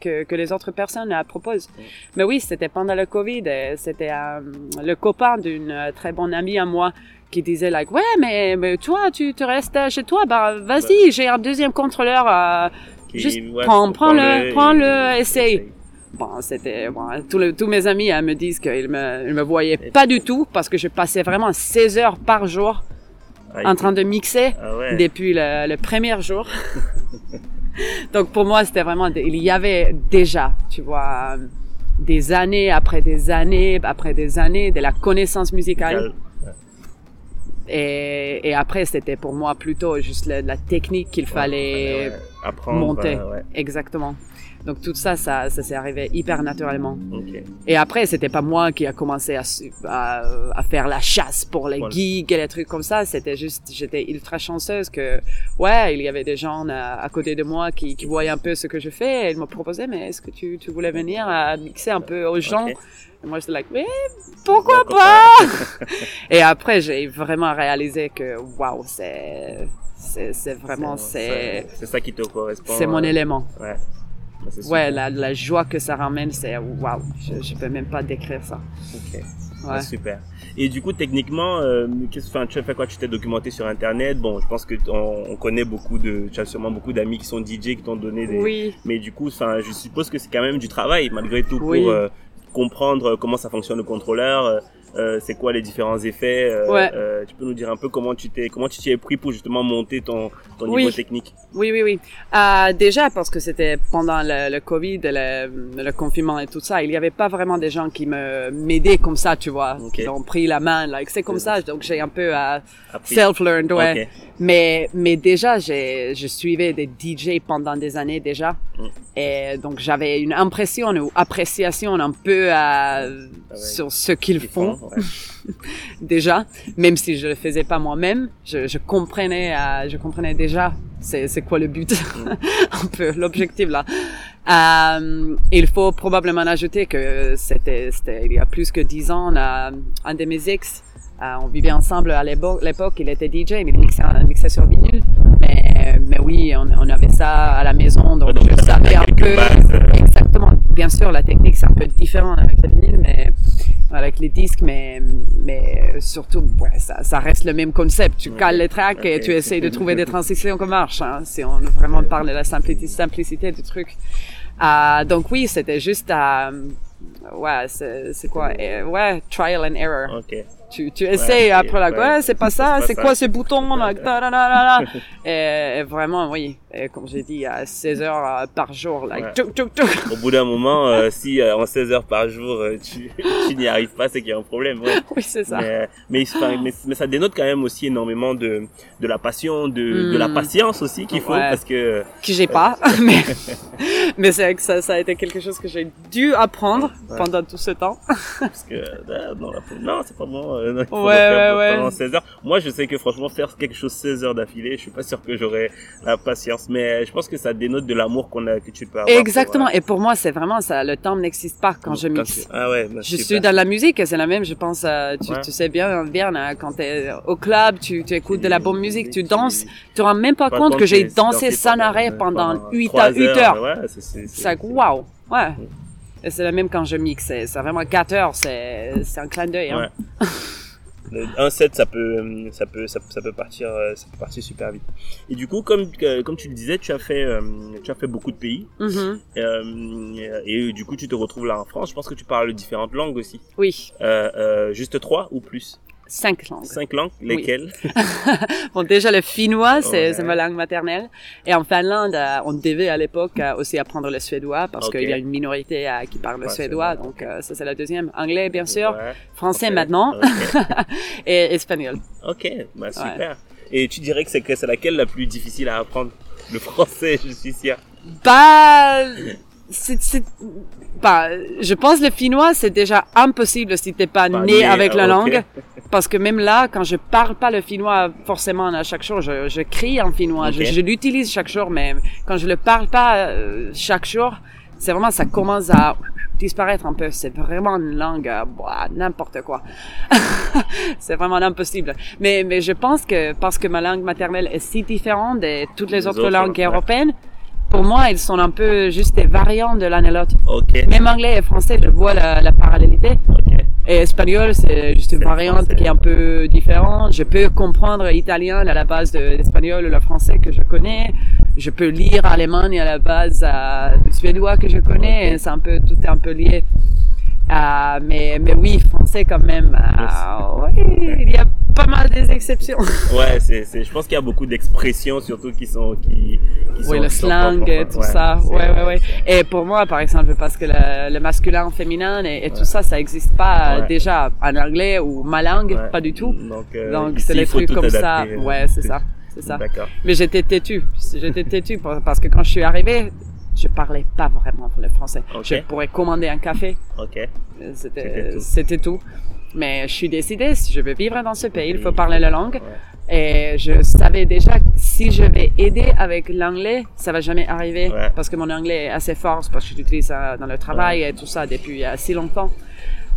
que, que les autres personnes euh, proposent. Mais oui, c'était pendant le Covid. C'était euh, le copain d'une euh, très bonne amie à moi qui disait like ouais mais, mais toi tu te restes chez toi? Bah vas-y j'ai un deuxième contrôleur euh,
Qui-
Juste
ouais,
prends- prends-le,
et-
prends-le, essaye. Bon c'était bon, tous, les- tous mes amis euh, me disent qu'ils me ils me voyaient pas du tout parce que je passais vraiment 16 heures par jour
Ah,
en train de mixer
Ah ouais.
depuis le, le premier jour. Donc pour moi, c'était vraiment, il y avait déjà, tu vois, des années après des années après des années de la connaissance musicale.
Cal-
Et, et après, c'était pour moi plutôt juste la, la technique qu'il fallait
ouais, ouais. Apprendre,
monter.
euh, ouais.
exactement. Donc tout ça, ça, ça s'est arrivé hyper naturellement. Et après, c'était pas moi qui a commencé à, su- à, à faire la chasse pour les
Voilà.
gigs et les trucs comme ça. C'était juste, j'étais ultra chanceuse que, ouais, il y avait des gens à, à côté de moi qui, qui voyaient un peu ce que je fais et ils me proposaient, mais est-ce que tu, tu voulais venir à mixer un peu aux gens? Et moi, j'étais like, mais pourquoi, pas? et après, j'ai vraiment réalisé que, waouh, c'est, c'est, c'est vraiment, c'est,
C'est ça qui te correspond.
c'est mon
euh,
élément.
Ouais.
Ouais,
super.
la, la joie que ça ramène, c'est waouh, je, je peux même pas décrire ça.
Ok.
Ouais.
Ah, super. Et du coup, techniquement, euh, qu'est-ce- tu as fait quoi? Tu t'es documenté sur Internet? Bon, je pense que on, on connaît beaucoup de, tu as sûrement beaucoup d'amis qui sont DJ qui t'ont donné des.
Oui,
Mais du coup, enfin, je suppose que c'est quand même du travail malgré tout
Oui.
pour euh, comprendre comment ça fonctionne le contrôleur. Euh, c'est quoi les différents effets euh,
Ouais.
euh, Tu peux nous dire un peu comment tu t'es, comment tu t'y es pris pour justement monter ton ton
Oui.
niveau technique?
oui, oui, oui. Euh, déjà parce que c'était pendant le, le Covid, le, le confinement et tout ça, il y avait pas vraiment des gens qui me m'aidaient comme ça, tu vois,
Ok.
qui ont pris la main, like c'est comme ça. Donc j'ai un peu
Appris.
self-learned, ouais.
Ok.
Mais mais déjà j'ai je suivais des DJ pendant des années déjà,
Mm.
et donc j'avais une impression ou appréciation un peu euh,
ouais.
sur ce qu'ils
Ils
font.
Ouais.
déjà, même si je le faisais pas moi-même, je, je comprenais, euh, je comprenais déjà c'est quoi le but, un peu l'objectif là. Euh, il faut probablement ajouter que c'était il y a plus que dix ans, un de mes ex, euh, on vivait ensemble à l'époque, il était DJ, mais il mixait, mixait sur vinyle. Mais, mais oui, on, on avait ça à la maison, donc
donc
je savais un peu.
bases.
Exactement. Bien sûr, la technique c'est un peu différent avec le vinyle, mais avec les disques, mais mais surtout, ouais, ça, ça reste le même concept. Tu cales les tracks et tu essayes de trouver des transitions qui marchent. Hein, si on vraiment parle de la simplicité, simplicité du truc. Euh, donc oui, c'était juste à ouais, c'est quoi? Eh, Ouais, trial and error.
Ok.
Tu, tu essayes après la
ouais,
c'est pas ça,
c'est
quoi ces boutons là, et, et vraiment oui, et comme j'ai dit à 16 heures euh, par jour like
Ouais.
tchouk, tchouk, tchouk.
Au bout d'un moment, euh, si euh, en 16 heures par jour tu, tu n'y arrives pas, c'est qu'il y a un problème.
Oui, c'est ça.
Mais, mais, enfin, mais, mais ça dénote quand même aussi énormément de, de la passion, de, de la
Hmm.
patience aussi qu'il faut parce que
que j'ai pas, mais, mais c'est vrai que ça, ça a été quelque chose que j'ai dû apprendre pendant tout ce temps.
parce que non c'est pas bon. Euh,
Ouais,
faire
ouais,
pendant
ouais.
16 heures. Moi, je sais que franchement faire quelque chose 16 heures d'affilée, je suis pas sûr que j'aurais la patience. Mais je pense que ça dénote de l'amour qu'on a que tu peux avoir.
Exactement.
pour, euh,
Et pour moi, c'est vraiment ça. Le temps n'existe pas quand je mixe.
Ah ouais. bah,
Je
super.
suis dans la musique c'est la même, je pense, euh, tu,
Ouais.
tu sais bien, Verne, hein, quand t'es au club, tu, tu écoutes de la bonne musique, tu danses, tu te rends même pas
Pas
compte que j'ai
c'est
dansé sans arrêt
euh,
pendant 8
trois
heures. 8 heures.
Ouais, c'est, c'est,
C'est like, waouh, ouais. C'est la même quand je mixe, c'est vraiment 4 heures, c'est c'est un clin d'œil. Hein.
Ouais. Un set, ça peut, ça peut, ça, ça peut partir, euh, ça peut partir super vite. Et du coup, comme, comme tu le disais, tu as fait, euh, tu as fait beaucoup de pays.
Mhm.
Euh, et du coup, tu te retrouves là en France. Je pense que tu parles différentes langues aussi.
Oui,
Euh, euh, juste trois ou plus?
5 langues.
Cinq langues Lesquelles?
Bon, déjà le finnois, c'est ma langue maternelle. Et en Finlande, euh, on devait à l'époque euh, aussi apprendre le suédois parce qu'il y a une minorité euh, qui parle le suédois. Donc ça c'est la deuxième. Anglais bien sûr,
Ouais.
français maintenant et espagnol.
Ok, bah super. Et tu dirais que c'est que c'est laquelle la plus difficile à apprendre? Le français, je suis sûr.
Bah, c'est, bah, je pense le finnois, c'est déjà impossible si t'es pas,
Pas
né,
né,
avec la langue. Parce que même là, quand je parle pas le finnois forcément à chaque jour, je, je crie en finnois. Je, je l'utilise chaque jour, mais quand je le parle pas euh, chaque jour, c'est vraiment, ça commence à disparaître un peu. C'est vraiment une langue, euh, bah, n'importe quoi. c'est vraiment impossible. Mais, mais je pense que parce que ma langue maternelle est si différente de toutes les,
Les
autres,
autres,
langues
ouais.
européennes, pour moi, ils sont un peu juste des variantes de l'un et l'autre. Même anglais et français, je vois la, la parallélité. Et espagnol, c'est juste une variante
français.
qui est un peu différente. Je peux comprendre italien à la base de l'espagnol ou le français que je connais. Je peux lire allemand à la base euh, du suédois que je connais. C'est un peu, tout est un peu lié. Euh, mais, mais oui, français quand même. euh, oui, il y a pas mal des exceptions.
Ouais, c'est, c'est, je pense qu'il y a beaucoup d'expressions surtout qui sont, qui, qui sont,
Oui, le slang et tout
ouais.
ça. Ouais, ouais, ouais. Et pour moi, par exemple, parce que le, le masculin, féminin et, et tout ça, ça existe pas euh,
Ouais.
déjà en anglais ou ma langue, pas du tout.
Donc, euh,
Donc c'est
faut
trucs comme
adapter,
ça.
euh,
Ouais, c'est ça. C'est ça.
D'accord.
Mais j'étais têtu. J'étais têtu pour- parce que quand je suis arrivée, je parlais pas vraiment le français. Je pourrais commander un café.
Ok.
euh,
C'était
C'était
tout.
tout. Mais je suis décidée, si je veux vivre dans ce pays, il faut parler la langue.
Ouais.
Et je savais déjà que si je vais aider avec l'anglais, ça va jamais arriver
Ouais.
parce que mon anglais est assez fort, parce que je l'utilise euh, dans le travail et tout ça depuis euh, si longtemps.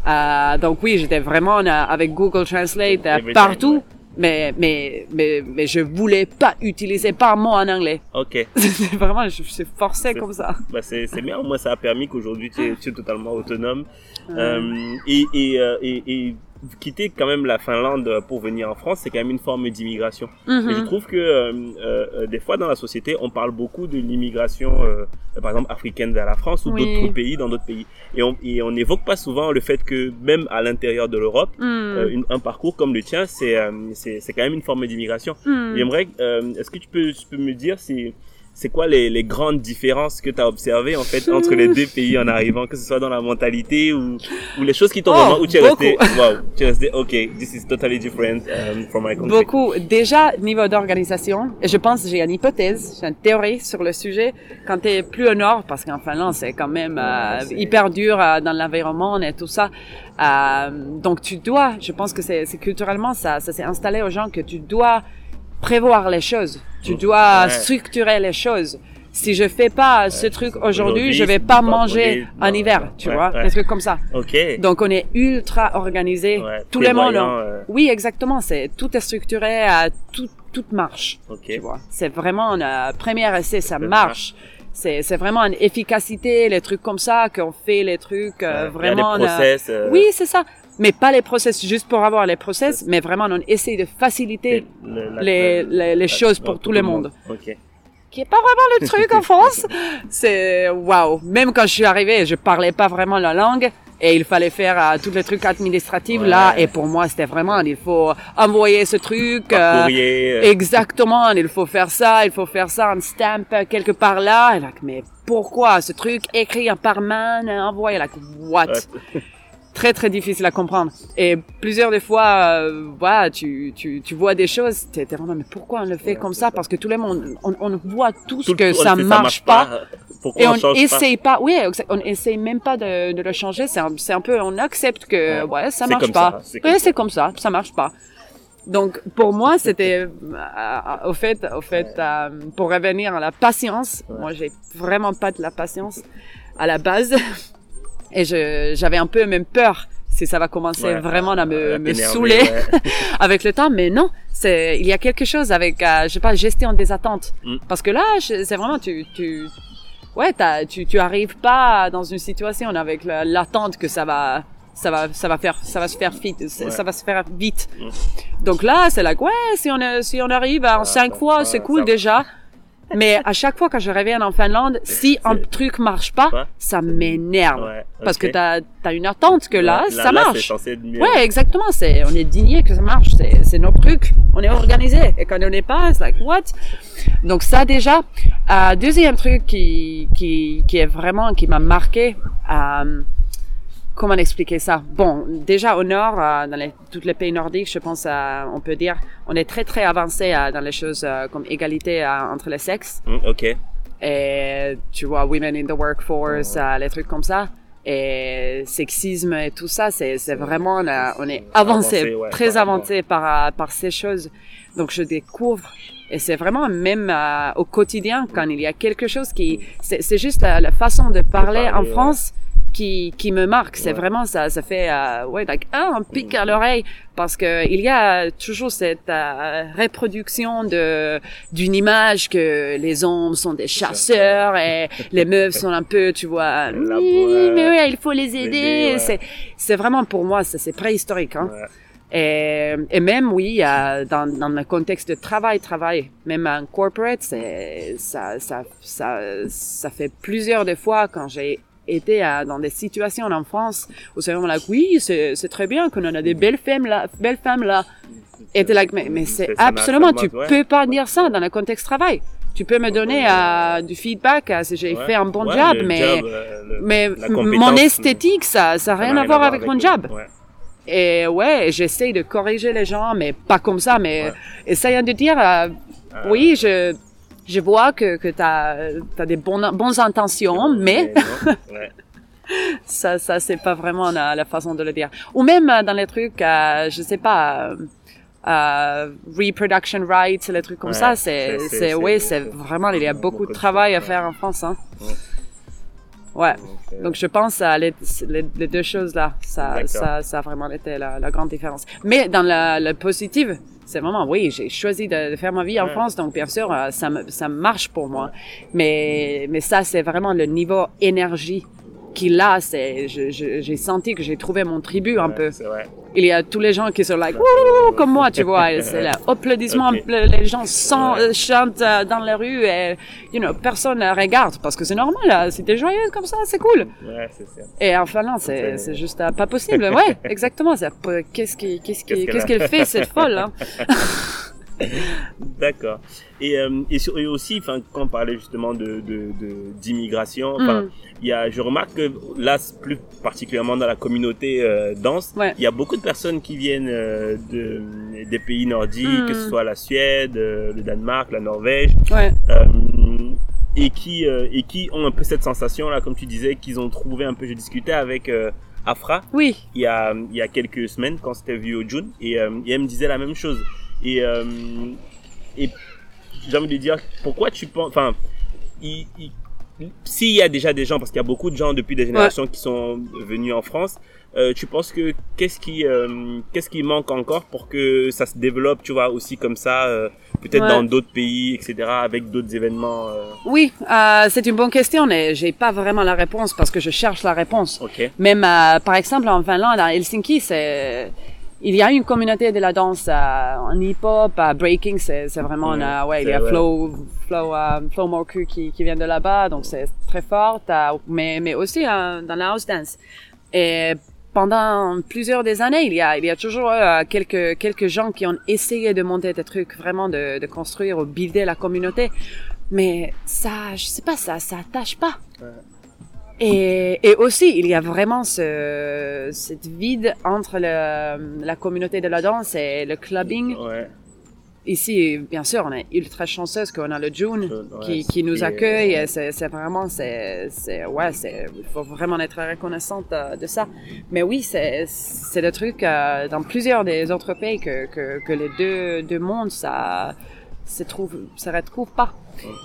Euh, donc oui, j'étais vraiment euh, avec Google Translate euh, partout. Mais, mais, mais, mais je voulais pas utiliser pas un mot en anglais.
Ok.
Vraiment, je suis forcée
C'est-
comme ça.
Bah, c'est, c'est bien. Moi, ça a permis qu'aujourd'hui, tu es, tu es totalement autonome.
Euh,
et, et, euh, et, et quitter quand même la Finlande pour venir en France, c'est quand même une forme d'immigration.
mhm.
Et je trouve que euh, euh, des fois dans la société, on parle beaucoup de l'immigration, euh, par exemple africaine vers la France ou
Oui.
d'autres pays dans d'autres pays. Et on et on n'évoque pas souvent le fait que même à l'intérieur de l'Europe,
Mm,
euh, un parcours comme le tien, c'est euh, c'est c'est quand même une forme d'immigration.
mm.
J'aimerais, euh, est-ce que tu peux, tu peux me dire si c'est quoi les, les grandes différences que tu as observées en fait entre les deux pays en arrivant, que ce soit dans la mentalité ou, ou les choses qui t'ont
Oh,
vraiment où tu es resté, wow, tu es resté, ok, this is totally different um, from my country.
Beaucoup. Déjà, niveau d'organisation, je pense j'ai une hypothèse, j'ai une théorie sur le sujet. Quand tu es plus au nord, parce qu'en Finlande, c'est quand même euh,
Ouais,
hyper dur euh, dans l'environnement et tout ça. Euh, donc, tu dois, je pense que c'est c'est culturellement, ça, ça s'est installé aux gens que tu dois prévoir les choses. Tu dois
Ouais.
structurer les choses. Si je fais pas ce truc aujourd'hui, je vais pas
pas
manger en hiver, tu
ouais,
vois, des trucs comme ça.
Ok.
Donc on est ultra organisé.
Ouais,
Tout le monde.
euh,
Oui, exactement. C'est tout est structuré, à tout tout marche.
ok.
Tu vois. C'est vraiment un premier essai, ça marche. C'est c'est vraiment une efficacité, les trucs comme ça qu'on fait les trucs euh, vraiment.
Il y a des
euh,
process. euh,
oui, c'est ça. Mais pas les process juste pour avoir les process, mais vraiment on essaie de faciliter
le- la-
les, les, les
la-
choses pour tout le monde.
Ok.
Qui est pas vraiment le truc en France. C'est waouh. Même quand je suis arrivée, je parlais pas vraiment la langue. Et il fallait faire euh, tous les trucs administratifs
Ouais.
là. Et pour moi, c'était vraiment, il faut envoyer ce truc. Euh,
courrier. euh,
Exactement, il faut faire ça, il faut faire ça, un stamp euh, quelque part là. Et là, mais pourquoi ce truc écrit par main, envoyé là, what?
Ouais.
Très très difficile à comprendre. Et plusieurs des fois, euh, voilà, tu, tu, tu vois des choses, t'es vraiment, mais pourquoi on le fait
Ouais,
comme ça?
ça.
Parce que tout le monde, on, on voit tous
tout
que ça
sait,
marche pas.
Pourquoi
Et
on,
on
change
essaye pas. oui, on essaye même pas de, de le changer. C'est un, un peu, on accepte que,
Ouais.
ouais, ça marche pas.
ça, c'est comme ça.
c'est comme ça, ça marche pas. Donc, pour moi, c'était, euh, au fait, au fait, euh, pour revenir à la patience,
Ouais.
moi, j'ai vraiment pas de la patience à la base. Et je, j'avais un peu même peur si ça va commencer
Ouais.
vraiment à me, me saouler
ouais.
avec le temps, mais non, c'est, il y a quelque chose avec, euh, je sais pas, gestion des attentes.
Mm.
Parce que là, c'est vraiment, tu, tu, ouais, tu, tu arrives pas dans une situation avec la- l'attente que ça va, ça va, ça va faire, ça va se faire vite,
Ouais.
ça va se faire vite.
Mm.
Donc là, c'est like, ouais, si on, si on arrive en cinq fois, c'est cool
va.
Mais à chaque fois quand je reviens en Finlande, si un truc marche pas,
Ouais.
ça m'énerve.
Ouais,
Parce que t'as, t'as une attente que là,
Ouais,
ça marche.
censé être mieux.
Ouais, exactement. C'est, on est digné que ça marche. C'est, c'est notre truc. On est organisé. Et quand on n'est pas, c'est like, what? Donc ça, déjà. Euh, deuxième truc qui, qui, qui est vraiment, qui m'a marqué, euh, comment expliquer ça? Bon, déjà au nord, euh, dans les, tous les pays nordiques, je pense, euh, on peut dire, on est très, très avancé euh, dans les choses comme égalité entre les sexes.
Mm, ok.
et tu vois Women in the Workforce, les trucs comme ça. Et sexisme et tout ça, c'est vraiment on, est avancé,
Avancé, ouais,
très avancé par par ces choses. Donc je découvre et c'est vraiment même euh, au quotidien quand il y a quelque chose qui c'est juste la, la façon de parler,
parler,
en
ouais.
Qui qui me marque. C'est
Ouais.
vraiment ça ça fait euh, ouais like ah, un pic à l'oreille parce que il y a toujours cette euh, reproduction de d'une image que les hommes sont des chasseurs et les meufs sont un peu tu vois oui, mais ouais, il faut les aider.
ouais.
C'est c'est vraiment pour moi ça c'est préhistorique hein. Et, et même, oui, dans, dans le contexte de travail, travail, même en corporate, ça, ça, ça, ça fait plusieurs de fois quand j'ai été à- dans des situations en France où c'est vraiment like, oui, c'est, très bien qu'on a des belles femmes là, belles femmes là. Et t'es like, mais, mais c'est absolument, tu peux pas dire ça dans le contexte travail. Tu peux me donner euh, du feedback euh, si j'ai
Ouais.
fait un bon
Ouais,
job, mais,
job, euh, le-
mais mon esthétique, ça, ça n'a rien à voir avec, mon job.
ouais.
Et ouais, j'essaye de corriger les gens, mais pas comme ça, mais essayant de dire, euh, oui, je, je vois que, que tu as, des bonnes, bonnes intentions, mais ça, ça c'est pas vraiment la, la façon de le dire. Ou même euh, dans les trucs, euh, je sais pas, euh, euh, reproduction rights, les trucs comme
Ouais,
ça, c'est,
c'est-
oui,
c'est-
vraiment, il y a beaucoup,
beaucoup
de travail à faire en France, hein.
Ouais.
Ouais.
Donc,
Donc je pense à les, les, les deux choses là, ça, ça, ça a vraiment été la, la grande différence. Mais dans la, la positive, c'est vraiment oui, j'ai choisi de, de faire ma vie en
Ouais.
France, donc bien sûr euh, ça me, ça marche pour moi. Mais mais ça c'est vraiment le niveau énergie qu'il a. C'est j'ai senti que j'ai trouvé mon tribu un
ouais,
peu.
Vrai.
Il y a tous les gens qui sont like Wouh comme moi, tu vois. C'est l'applaudissement, les gens sont,
Ouais.
euh, chantent euh, dans la rue et you know personne ne regarde parce que c'est normal. là. Si t'es joyeuse comme ça, c'est cool.
Ouais, c'est ça.
Et en Finlande, c'est,
C'est-
juste euh, pas possible. Ouais, exactement. Euh, qu'est-ce qui, qui,
qu'elle
qu'est-ce
a
qu'elle fait, cette folle, hein?
D'accord. Et, euh, et, sur- et aussi, enfin, quand on parlait justement de de- de- d'immigration,
Mm.
il y a, je remarque que là, plus particulièrement dans la communauté euh, danse,
Ouais.
il y a beaucoup de personnes qui viennent euh, de des pays nordiques,
Mm.
que ce soit la Suède, euh, le Danemark, la Norvège,
Ouais,
et qui euh, et qui ont un peu cette sensation là, comme tu disais, qu'ils ont trouvé un peu. Je discutais avec euh, Afra
oui,
il y a il y a quelques semaines quand c'était vu au June et, euh, et elle me disait la même chose et euh, et j'ai envie de dire pourquoi tu penses enfin il, il- s'il y a déjà des gens parce qu'il y a beaucoup de gens depuis des générations qui sont venus en France euh, tu penses que qu'est-ce qui euh, qu'est-ce qui manque encore pour que ça se développe tu vois aussi comme ça euh, peut-être
Ouais.
dans d'autres pays etc avec d'autres événements euh,
oui, euh, c'est une bonne question, mais j'ai pas vraiment la réponse parce que je cherche la réponse.
ok
Même, euh, par exemple, en Finlande, à Helsinki, c'est, il y a une communauté de la danse euh, en hip-hop, à breaking, c'est, c'est vraiment,
Ouais,
euh, ouais, il y a
vrai.
Flow, Flow, euh, Flow Morku qui, qui vient de là-bas, donc c'est très fort, euh, mais, mais aussi euh, dans la house dance. Et pendant plusieurs des années, il y a, il y a toujours euh, quelques, quelques gens qui ont essayé de monter des trucs, vraiment de, de construire ou builder la communauté. Mais ça, je sais pas, ça, ça attache pas. Et, et aussi, il y a vraiment ce, cette vide entre le, la communauté de la danse et le clubbing.
ouais
Ici, bien sûr, on est ultra chanceuse qu'on a le June
Ouais,
qui, qui nous accueille. et C'est, c'est vraiment, c'est, c'est, ouais, c'est, il faut vraiment être reconnaissante euh, de ça. Mais oui, c'est, c'est le truc euh, dans plusieurs des autres pays que, que, que les deux, deux mondes, ça, se trouve, se retrouve pas.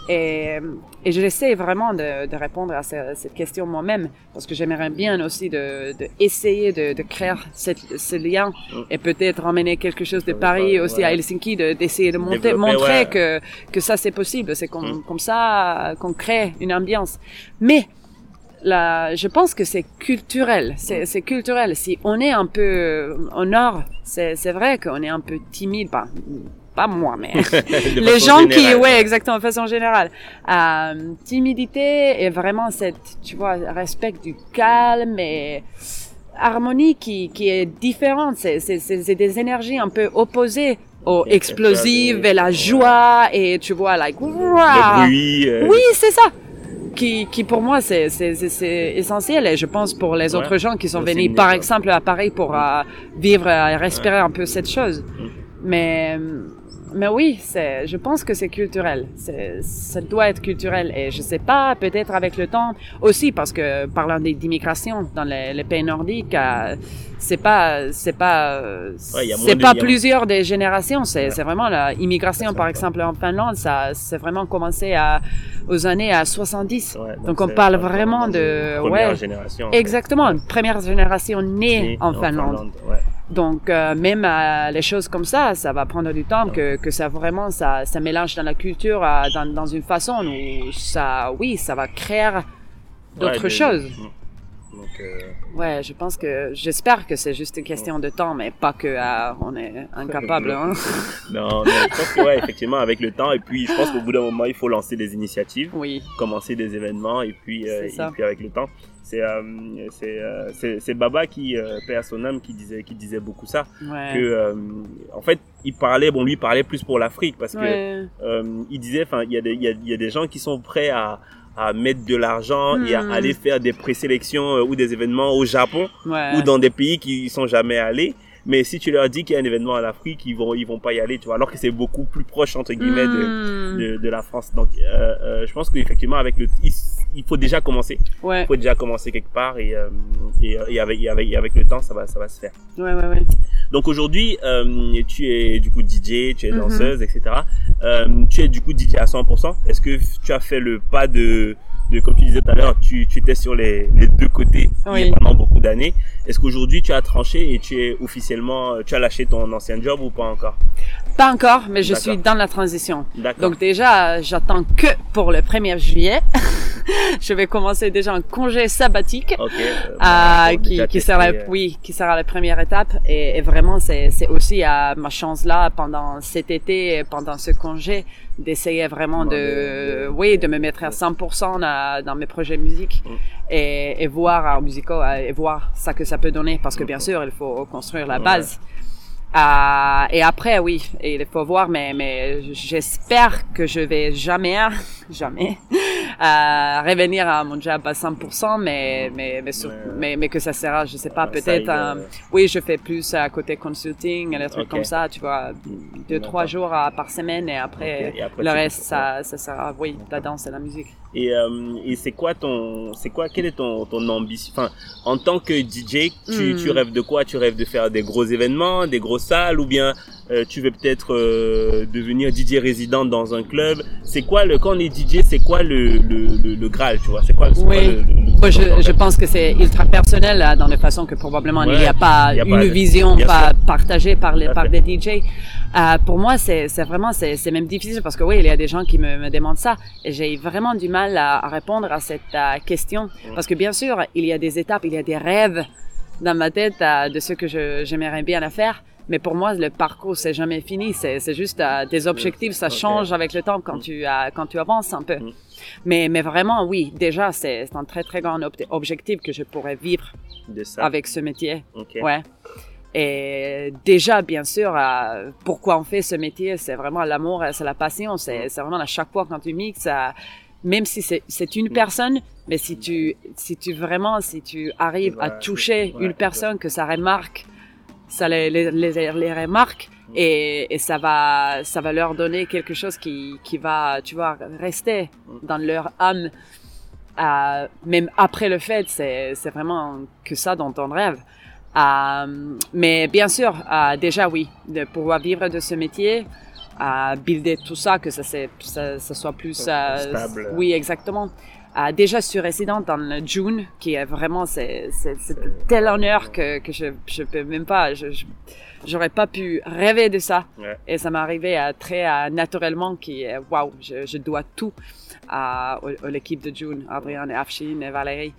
Et, et je j'essaie vraiment de, de répondre à ce- cette question moi-même parce que j'aimerais bien aussi de, de essayer de, de créer cette, ce lien
Mm.
et peut-être emmener quelque chose de Paris aussi
ouais.
à Helsinki, de- d'essayer de, monter, montrer
ouais.
que, que ça c'est possible. C'est comme,
Mm.
comme ça qu'on crée une ambiance. Mais la, je pense que c'est culturel. C'est, c'est culturel. Si on est un peu au nord, c'est, vrai qu'on est un peu timide. Pas, pas moi, mais les gens qui, ouais, exactement, de façon générale. Euh, timidité et vraiment cette, tu vois, respect du calme et harmonie qui, qui est différente. C'est, c'est, c'est, des énergies un peu opposées aux explosives et la joie et tu vois, like,
le
ouah.
bruit euh,
Oui, c'est ça. Qui, qui pour moi c'est c'est c'est- essentiel et je pense pour les
Ouais.
autres gens qui sont
Ouais,
venus par exemple à Paris pour euh, vivre et respirer un peu cette chose.
Mm.
Mais mais oui, c'est, je pense que c'est culturel. C'est, ça doit être culturel. Et je sais pas, peut-être avec le temps aussi, parce que parlant d'immigration dans les, pays nordiques, euh, c'est pas, c'est pas, ouais, c'est pas plusieurs des générations. C'est, c'est vraiment l'immigration, par exemple, en Finlande, ça, c'est vraiment commencé à, aux années à 70. donc, donc on parle vraiment de,
première ouais, génération.
Exactement, une première génération née, en, en, Finlande. Finlande donc euh, même euh, les choses comme ça, ça va prendre du temps que, que ça vraiment ça, ça mélange dans la culture euh, dans, dans une façon où ça oui ça va créer d'autres choses. Donc, Ouais, je pense que j'espère que c'est juste une question de temps, mais pas que on est incapable. Hein.
non, mais je pense que ouais, effectivement avec le temps et puis je pense qu'au bout d'un moment il faut lancer des initiatives,
oui.
commencer des événements et puis et puis avec le temps c'est euh, Baba qui euh, à son âme qui disait qui disait beaucoup ça
ouais.
que euh, en fait il parlait bon lui il parlait plus pour l'Afrique parce que euh, il disait enfin il y y a, y a, des gens qui sont prêts à à mettre de l'argent et à
Hmm.
aller faire des présélections euh, ou des événements au Japon
Ouais.
ou dans des pays qui sont jamais allés mais si tu leur dis qu'il y a un événement en Afrique ils vont ils vont pas y aller tu vois alors que c'est beaucoup plus proche entre guillemets de,
Hmm.
de, de la France donc euh, euh, je pense qu'effectivement avec le il, il faut déjà commencer
Ouais.
il faut déjà commencer quelque part et, euh, et, et avec, et avec, et avec le temps, ça va, ça va se faire.
Ouais, ouais, ouais.
Donc aujourd'hui, euh, tu es du coup DJ, tu es
Mhm.
danseuse, etc. Euh, tu es du coup DJ à 100%. Est-ce que tu as fait le pas de, de comme tu disais tout à l'heure, tu, tu étais sur les, les deux côtés
Oui.
pendant beaucoup d'années. Est-ce qu'aujourd'hui tu as tranché et tu es officiellement, tu as lâché ton ancien job ou pas encore?
Pas encore, mais je suis dans la transition. Donc déjà, j'attends que pour le 1er juillet. je vais commencer déjà un congé sabbatique.
Euh,
Ah,
bon,
qui, sera,
euh,
oui, qui sera la première étape. Et, et vraiment, c'est, aussi ma chance là, pendant cet été, pendant ce congé, d'essayer vraiment de, oui, de me mettre à 100% dans, dans mes projets musique et, et voir en musicaux euh, et voir ça que ça peut donner. Parce que bien sûr, il faut construire la base. Ah, et après, oui, et il faut voir, mais, mais j'espère que je vais jamais, jamais, euh, revenir à mon job à 100%, mais, mais, mais, sur- mais, mais que ça sera, je sais pas,
un
peut-être, euh,
euh,
oui, je fais plus à côté consulting, des trucs comme ça, tu vois, deux, trois jours par semaine, et après,
Ok, et après,
le reste, ça, ça sera, oui, la danse et la musique.
Et, euh, et c'est quoi ton, c'est quoi, quelle est ton, ton ambition, enfin, en tant que DJ, tu,
Hmm.
tu rêves de quoi? Tu rêves de faire des gros événements, des grosses salles, ou bien, euh, tu veux peut-être euh, devenir DJ résident dans un club? C'est quoi le, quand on est DJ, c'est quoi le, le, le, le Graal, tu vois? C'est quoi,
Oui.
le,
Moi, je, je pense que c'est ultra personnel là, dans la façon que probablement il n'y a pas
il y a
une
pas
vision pas partagée par les par des DJ. Euh, pour moi, c'est vraiment c'est même difficile parce que oui, il y a des gens qui me, me demandent ça et j'ai vraiment du mal à, à répondre à cette question parce que bien sûr, il y a des étapes, il y a des rêves dans ma tête de ce que j'aimerais bien à faire. Mais pour moi, le parcours, c'est jamais fini. C'est juste euh, des objectifs, ça change avec le temps quand tu euh, quand tu avances un peu.
Mm.
Mais, mais vraiment, oui, déjà, c'est un très, très grand ob- objectif que je pourrais vivre
de ça?
avec ce métier.
Ok.
Ouais. Et déjà, bien sûr, euh, pourquoi on fait ce métier, c'est vraiment l'amour, c'est la passion, c'est c'est vraiment à chaque fois quand tu mixes, euh, même si c'est une
Mm.
personne, mais si tu, si tu vraiment, si tu arrives à toucher
ouais,
une personne, que ça remarque, ça les, les, les, les remarque,
Mm.
et, et ça va, ça va leur donner quelque chose qui, qui va, tu vois, rester
Mm.
dans leur âme. Euh, même après le fait, c'est c'est vraiment que ça dont on rêve. Euh, mais bien sûr, euh, déjà oui, de pouvoir vivre de ce métier, à builder tout ça, que ça, c'est- ça, ça soit plus
Stable.
Oui, exactement. Déjà, je suis résidente dans le June, qui est vraiment, c'est c'est- tel honneur que, que je je peux même pas, je je- j'aurais pas pu rêver de ça.
Ouais.
Et ça m'est arrivé euh, très euh, naturellement, qui est waouh, je, je dois tout à, à l'équipe de June, Adrien et Afshin et Valérie.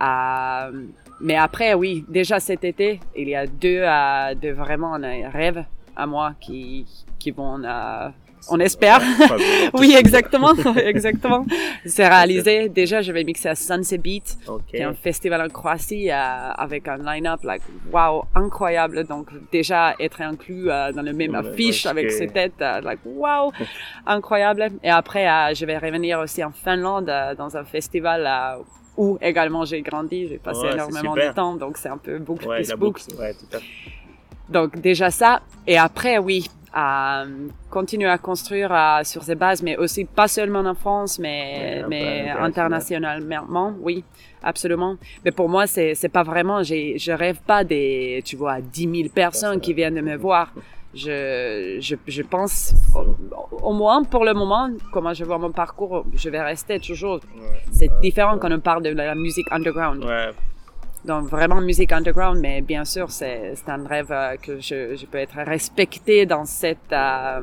Euh, mais après, oui, déjà cet été, il y a deux, euh, deux vraiment euh, rêves à moi qui, qui vont, euh, on espère. Oui, exactement, exactement. C'est réalisé. Déjà, je vais mixer à Sunset Beat,
Ok.
qui est un festival en Croatie euh, avec un line-up like wow incroyable. Donc déjà être inclus euh, dans le même
Ouais,
affiche avec ses têtes euh, like wow incroyable. Et après, euh, je vais revenir aussi en Finlande euh, dans un festival euh, où également j'ai grandi. J'ai passé
Ouais,
énormément de temps, donc c'est un peu boucle
Ouais,
plus
la
boucle.
boucle. Ouais, tout à fait.
Donc déjà ça. Et après, oui, à continuer à construire à, sur ces bases, mais aussi pas seulement en France, mais,
Ouais,
mais
international.
internationalement, oui, absolument. Mais pour moi, c'est c'est pas vraiment, j'ai, je rêve pas des, tu vois, 10 000 personnes qui viennent de me voir. Je, je, je pense, au, au moins pour le moment, comment je vois mon parcours, je vais rester toujours. C'est différent quand on parle de la musique underground. Donc vraiment musique underground, mais bien sûr, c'est un rêve euh, que je, je peux être respecté dans cette... euh,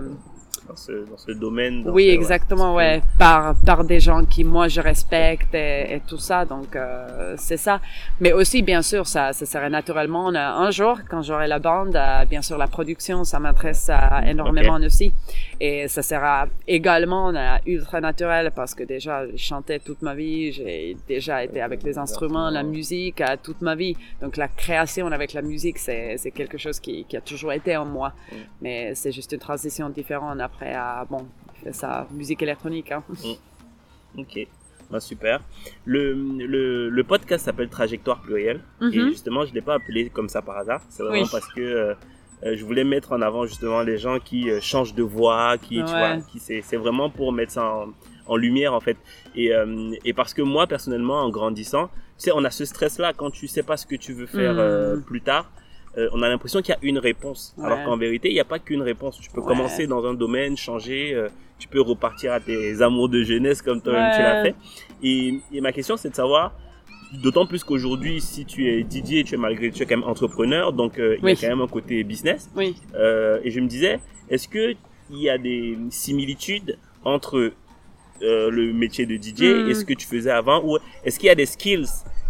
dans ce, dans ce domaine. dans
oui,
ce- ouais.
exactement, ouais, par par des gens qui moi je respecte et, et tout ça, donc euh, c'est ça. Mais aussi, bien sûr, ça, ça serait naturellement euh, un jour quand j'aurai la bande. euh, bien sûr, la production, ça m'intéresse euh, énormément aussi, et ça sera également euh, ultra naturel parce que déjà, je chantais toute ma vie, j'ai déjà été avec les instruments, la musique euh, toute ma vie, donc la création avec la musique, c'est c'est quelque chose qui qui a toujours été en moi,
Mm.
mais c'est juste une transition différente après à bon, ça musique électronique. Hein.
Ok, bah, super. Le, le, le podcast s'appelle Trajectoire plurielle. Et
Mhm.
justement, je ne l'ai pas appelé comme ça par hasard. C'est vraiment
Oui.
parce que euh, euh, je voulais mettre en avant justement les gens qui euh, changent de voix, qui, tu
Ouais.
vois, qui c'est, vraiment pour mettre ça en, en lumière en fait. Et, euh, et parce que moi, personnellement, en grandissant, tu sais, on a ce stress-là quand tu sais pas ce que tu veux faire euh, plus tard. Euh, on a l'impression qu'il y a une réponse, alors qu'en vérité, il n'y a pas qu'une réponse. Tu peux
Ouais.
commencer dans un domaine, changer, euh, tu peux repartir à tes amours de jeunesse comme toi-même tu l'as fait. Et, et ma question, c'est de savoir, d'autant plus qu'aujourd'hui, si tu es Didier, tu es malgré tu es quand même entrepreneur, donc euh, il y a quand même un côté business.
Oui.
Et je me disais, est-ce que il y a des similitudes entre le métier de DJ
Mm.
et ce que tu faisais avant, ou est-ce qu'il y a des skills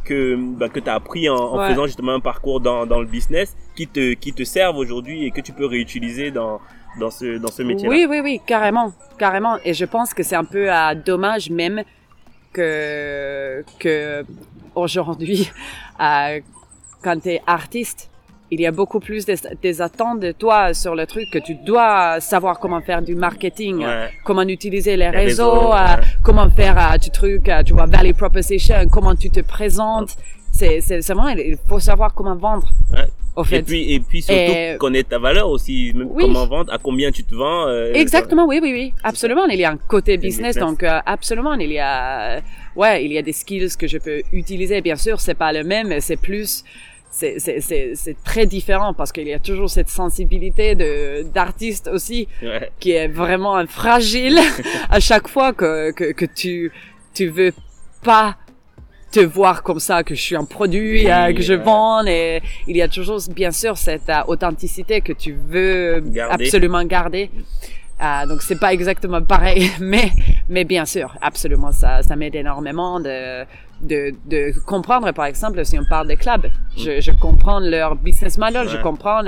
que bah, que tu as appris en, en
Ouais.
faisant justement un parcours dans, dans le business qui te qui te servent aujourd'hui et que tu peux réutiliser dans dans ce dans ce métier-là.
Oui, oui, oui, carrément, carrément. Et je pense que c'est un peu euh, dommage même que que aujourd'hui, euh, quand tu es artiste, il y a beaucoup plus des, des attentes de toi sur le truc que tu dois savoir comment faire du marketing,
Ouais.
comment utiliser les,
Les
réseaux,
réseaux,
euh,
ouais.
comment faire euh, du truc, euh, tu vois, value proposition, comment tu te présentes. C'est vraiment, il faut savoir comment vendre.
Ouais.
Au fait.
Et puis, et puis surtout
Et-
connaître ta valeur aussi, même
Oui.
comment vendre, à combien tu te vends. euh,
Exactement, oui, oui, oui, absolument. Il y a un côté business,
business.
donc absolument, il y a, ouais, il y a des skills que je peux utiliser. Bien sûr, c'est pas le même, c'est plus, c'est, c'est, c'est, c'est très différent parce qu'il y a toujours cette sensibilité de d'artiste aussi
Ouais.
qui est vraiment fragile à chaque fois que que, que tu tu veux pas te voir comme ça que je suis un produit
Oui,
euh, que je
ouais.
vends et il y a toujours bien sûr cette euh, authenticité que tu veux
Garder.
absolument garder Ah, donc c'est pas exactement pareil mais mais bien sûr absolument ça ça m'aide énormément de de, de comprendre par exemple si on parle des clubs. Je, je comprends leur business model je comprends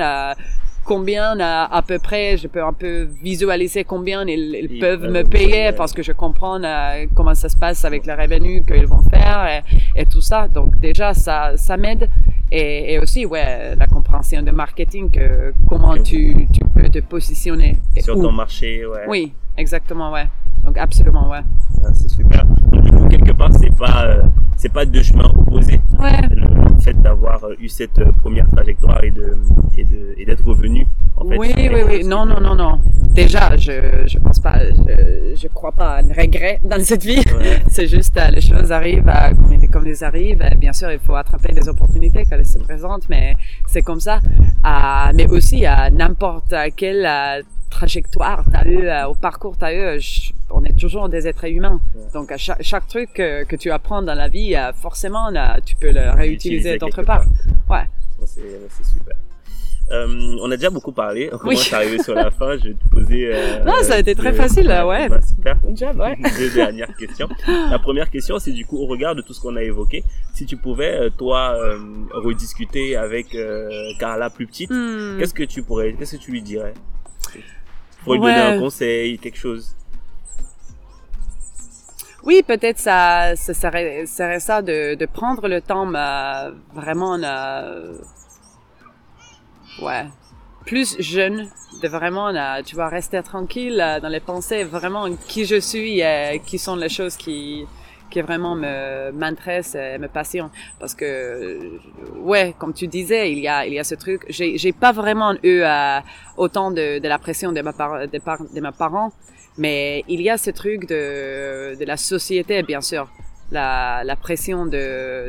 combien euh, à peu près je peux un peu visualiser combien ils, ils
Ils
peuvent
peuvent
me payer parce que je comprends euh, comment ça se passe avec les revenus qu'ils vont faire et, et tout ça. Donc déjà ça ça m'aide. Et, et aussi ouais la compréhension de marketing comment tu, tu peux te positionner
Sur
où.
ton marché, ouais.
oui exactement ouais donc absolument ouais
Ouais, c'est super. Donc, du coup, quelque part, c'est pas, euh, c'est pas deux chemins opposés.
ouais
Le fait d'avoir euh, eu cette euh, première trajectoire et de, et de, et d'être revenu, en fait.
oui, oui, oui. Non, non, non, non. Déjà, je, je pense pas, je, je crois pas à un regret dans cette vie.
Ouais.
C'est juste, les choses arrivent comme, elles- comme elles arrivent. Bien sûr, il faut attraper les opportunités quand elles se présentent, mais c'est comme ça. Mais aussi, à n'importe quelle euh, trajectoire t'as eu, euh, au parcours t'as eu, euh, je- on est toujours des êtres humains.
Ouais.
Donc, à chaque, chaque truc que, que tu apprends dans la vie, euh, forcément, là, tu peux le réutiliser d'autre
quelque
part. Ouais.
C'est, super. Euh, on a déjà beaucoup parlé. On
Oui.
commence à arriver sur la fin? Je vais te poser. euh,
Non, ça a été très
deux-
facile, ouais.
bah, super.
Job, ouais.
Deux dernières questions. La première question, c'est du coup au regard de tout ce qu'on a évoqué, si tu pouvais euh, toi euh, rediscuter avec euh, Carla plus petite,
Hmm.
qu'est-ce que tu pourrais, qu'est-ce que tu lui dirais? Pour lui
Ouais.
donner un conseil, quelque chose.
Oui, peut-être ça, ça serait, serait ça de, de prendre le temps euh, vraiment, euh, ouais, plus jeune, de vraiment, euh, tu vois, rester tranquille dans les pensées, vraiment qui je suis, euh, qui sont les choses qui qui vraiment me m'intéresse et me passionne. Parce que ouais comme tu disais il y a il y a ce truc. J'ai j'ai pas vraiment eu euh, autant de, de la pression de ma par, de, par, de mes parents mais il y a ce truc de de la société bien sûr. La, la pression de,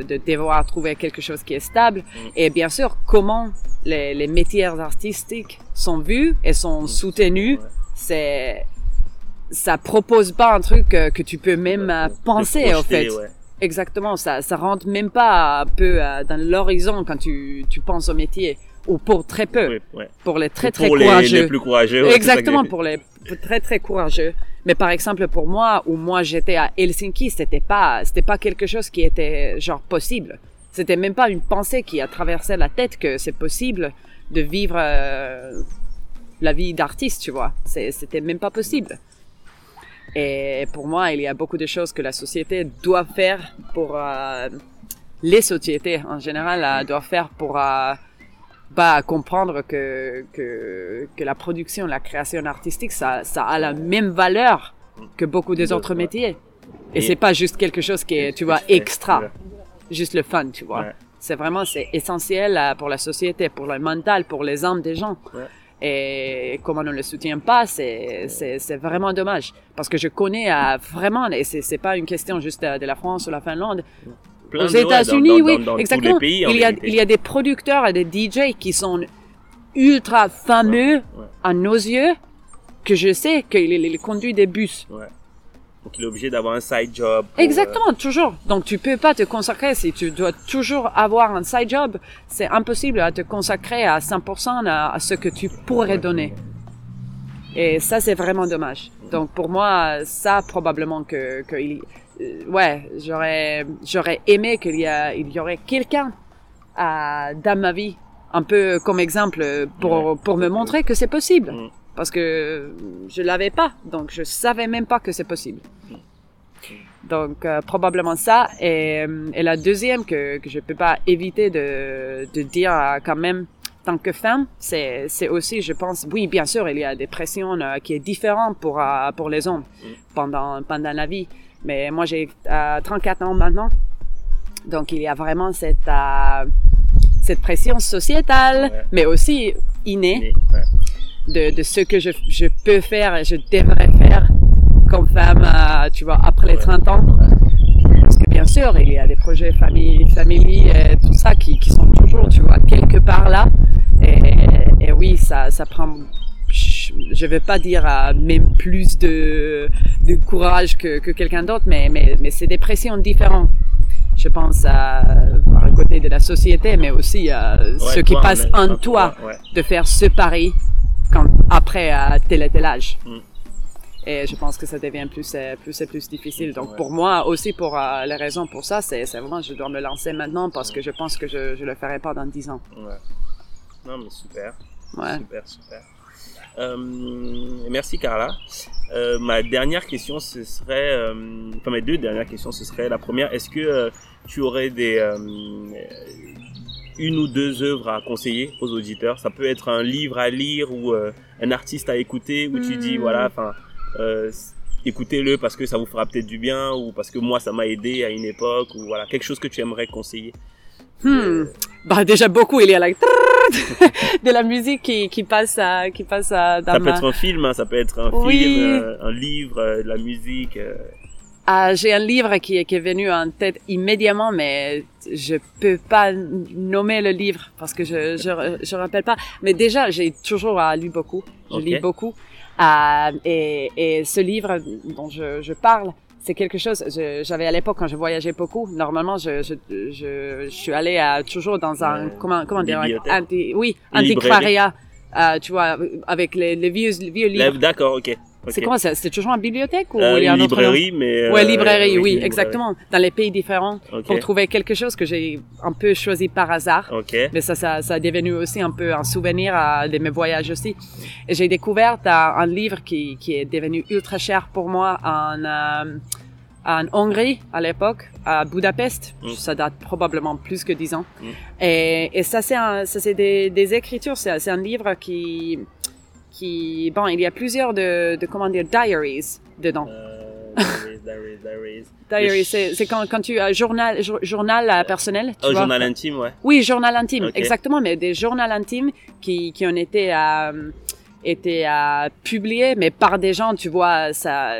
de devoir trouver quelque chose qui est stable. Et bien sûr comment les, les métiers artistiques sont vus et sont soutenus c'est ça propose pas un truc euh, que tu peux même euh, penser au fait.
ouais.
Exactement, ça ça rentre même pas un peu euh, dans l'horizon quand tu tu penses au métier ou pour très peu,
ouais.
pour les très très
pour les,
courageux.
les plus courageux. ouais,
Exactement pour les très très courageux. Mais par exemple pour moi où moi j'étais à Helsinki, c'était pas c'était pas quelque chose qui était genre possible. C'était même pas une pensée qui a traversé la tête que c'est possible de vivre euh, la vie d'artiste, tu vois. C'était même pas possible. Et pour moi, il y a beaucoup de choses que la société doit faire pour euh, les sociétés en général euh, doivent faire pour euh, bah, comprendre que, que que la production, la création artistique, ça ça a la même valeur que beaucoup des autres métiers. Et, c'est pas juste quelque chose qui est, tu vois, extra, juste le fun, tu vois. C'est vraiment, c'est essentiel euh, pour la société, pour le mental, pour les âmes des gens. Et comme on ne le soutient pas, c'est, vraiment dommage. Parce que je connais euh, vraiment, et c'est, pas une question juste euh, de la France ou la Finlande. Aux États-Unis, oui,
dans- dans tous
exactement.
pays,
il, y a, il y a des producteurs et des DJ qui sont ultra fameux
Ouais.
à nos yeux, que je sais qu'il il conduit des bus.
Ouais. Donc il est obligé d'avoir un side job. pour,
Exactement, toujours. Donc tu peux pas te consacrer si tu dois toujours avoir un side job. C'est impossible à te consacrer à 100% à, à ce que tu pourrais donner. Et ça, c'est vraiment dommage. Donc pour moi, ça probablement que, que il, euh, ouais, j'aurais, j'aurais aimé qu'il y a, il y aurait quelqu'un à, dans ma vie, un peu comme exemple pour, pour me montrer que c'est possible. Parce que je l'avais pas, donc je savais même pas que c'est possible. Donc euh, probablement ça. Et, euh, et la deuxième que, que je peux pas éviter de, de dire quand même, tant que femme, c'est, c'est aussi, je pense, oui, bien sûr, il y a des pressions euh, qui est différentes pour, euh, pour les hommes pendant, pendant la vie. Mais moi, j'ai euh, 34 ans maintenant. Donc, il y a vraiment cette, cette pression sociétale,
Ouais.
mais aussi innée
ouais.
De, de ce que je, je peux faire et je devrais faire comme femme, euh, tu vois, après les 30 ans. Parce que bien sûr, il y a des projets famille, famille et tout ça qui, qui sont toujours, tu vois, quelque part là. Et, et oui, ça, ça prend, je vais pas dire euh, même plus de, de courage que, que quelqu'un d'autre, mais, mais, mais c'est des pressions différentes. Je pense à, par le côté de la société, mais aussi à ce
Ouais,
qui passe
en
toi
ouais, ouais.
de faire ce pari quand, après à tel et tel âge.
Mm.
Et je pense que ça devient plus et plus et plus difficile. Donc
Ouais.
pour moi aussi, pour euh, les raisons pour ça, c'est vraiment je dois me lancer maintenant parce que je pense que je je le ferai pas dans 10 ans.
Ouais. Non, mais super.
Ouais.
Super, super. Euh, merci Carla. Euh, ma dernière question, ce serait, euh, enfin mes deux dernières questions, ce serait la première. Est-ce que euh, tu aurais des euh, une ou deux œuvres à conseiller aux auditeurs Ça peut être un livre à lire ou euh, un artiste à écouter où tu dis
Hmm.
voilà, enfin, euh, écoutez-le parce que ça vous fera peut-être du bien ou parce que moi ça m'a aidé à une époque ou voilà quelque chose que tu aimerais conseiller.
Hmm. Bah déjà beaucoup, il y a la de la musique qui qui passe à, qui passe à, dans
Ça peut
ma-
être un film, hein, ça peut être un
Oui.
film, euh, un livre, euh, de la musique. Euh,
Ah, j'ai un livre qui, est- qui est venu en tête immédiatement, mais je peux pas nommer le livre parce que je je, je rappelle pas. Mais déjà, j'ai toujours euh, lu beaucoup. Je lis beaucoup. Euh, et, et ce livre dont je, je parle, c'est quelque chose. je- J'avais à l'époque quand je voyageais beaucoup. Normalement, je je, je, je suis allé à, toujours dans un comment comment dire anti, oui antiquariat. Euh, tu vois, avec les, les vieux vieux livres.
D'accord, ok.
C'est quoi ça C'est toujours en bibliothèque ou
Euh,
il y a un
Une
autre
librairie, mais.
Ouais,
euh,
librairie, oui,
une
exactement. Dans les pays différents,
Ok.
pour trouver quelque chose que j'ai un peu choisi par hasard.
Ok.
Mais ça, ça, ça a devenu aussi un peu un souvenir euh, de mes voyages aussi. Et j'ai découvert euh, un livre qui, qui est devenu ultra cher pour moi en, euh, en Hongrie à l'époque, à Budapest.
Mm.
Ça date probablement plus que dix ans.
Mm.
Et, et ça, c'est un- ça, c'est des, des écritures. C'est c'est un livre qui, qui, bon, il y a plusieurs de, de comment dire, diaries dedans.
Euh, diaries, diaries, diaries.
C'est c'est quand, quand tu as journal, jour- journal personnel. Tu
Oh,
vois?
journal intime, ouais.
Oui, journal intime, exactement, mais des journaux intimes qui, qui ont été, euh, été euh, publiés, mais par des gens, tu vois, ça,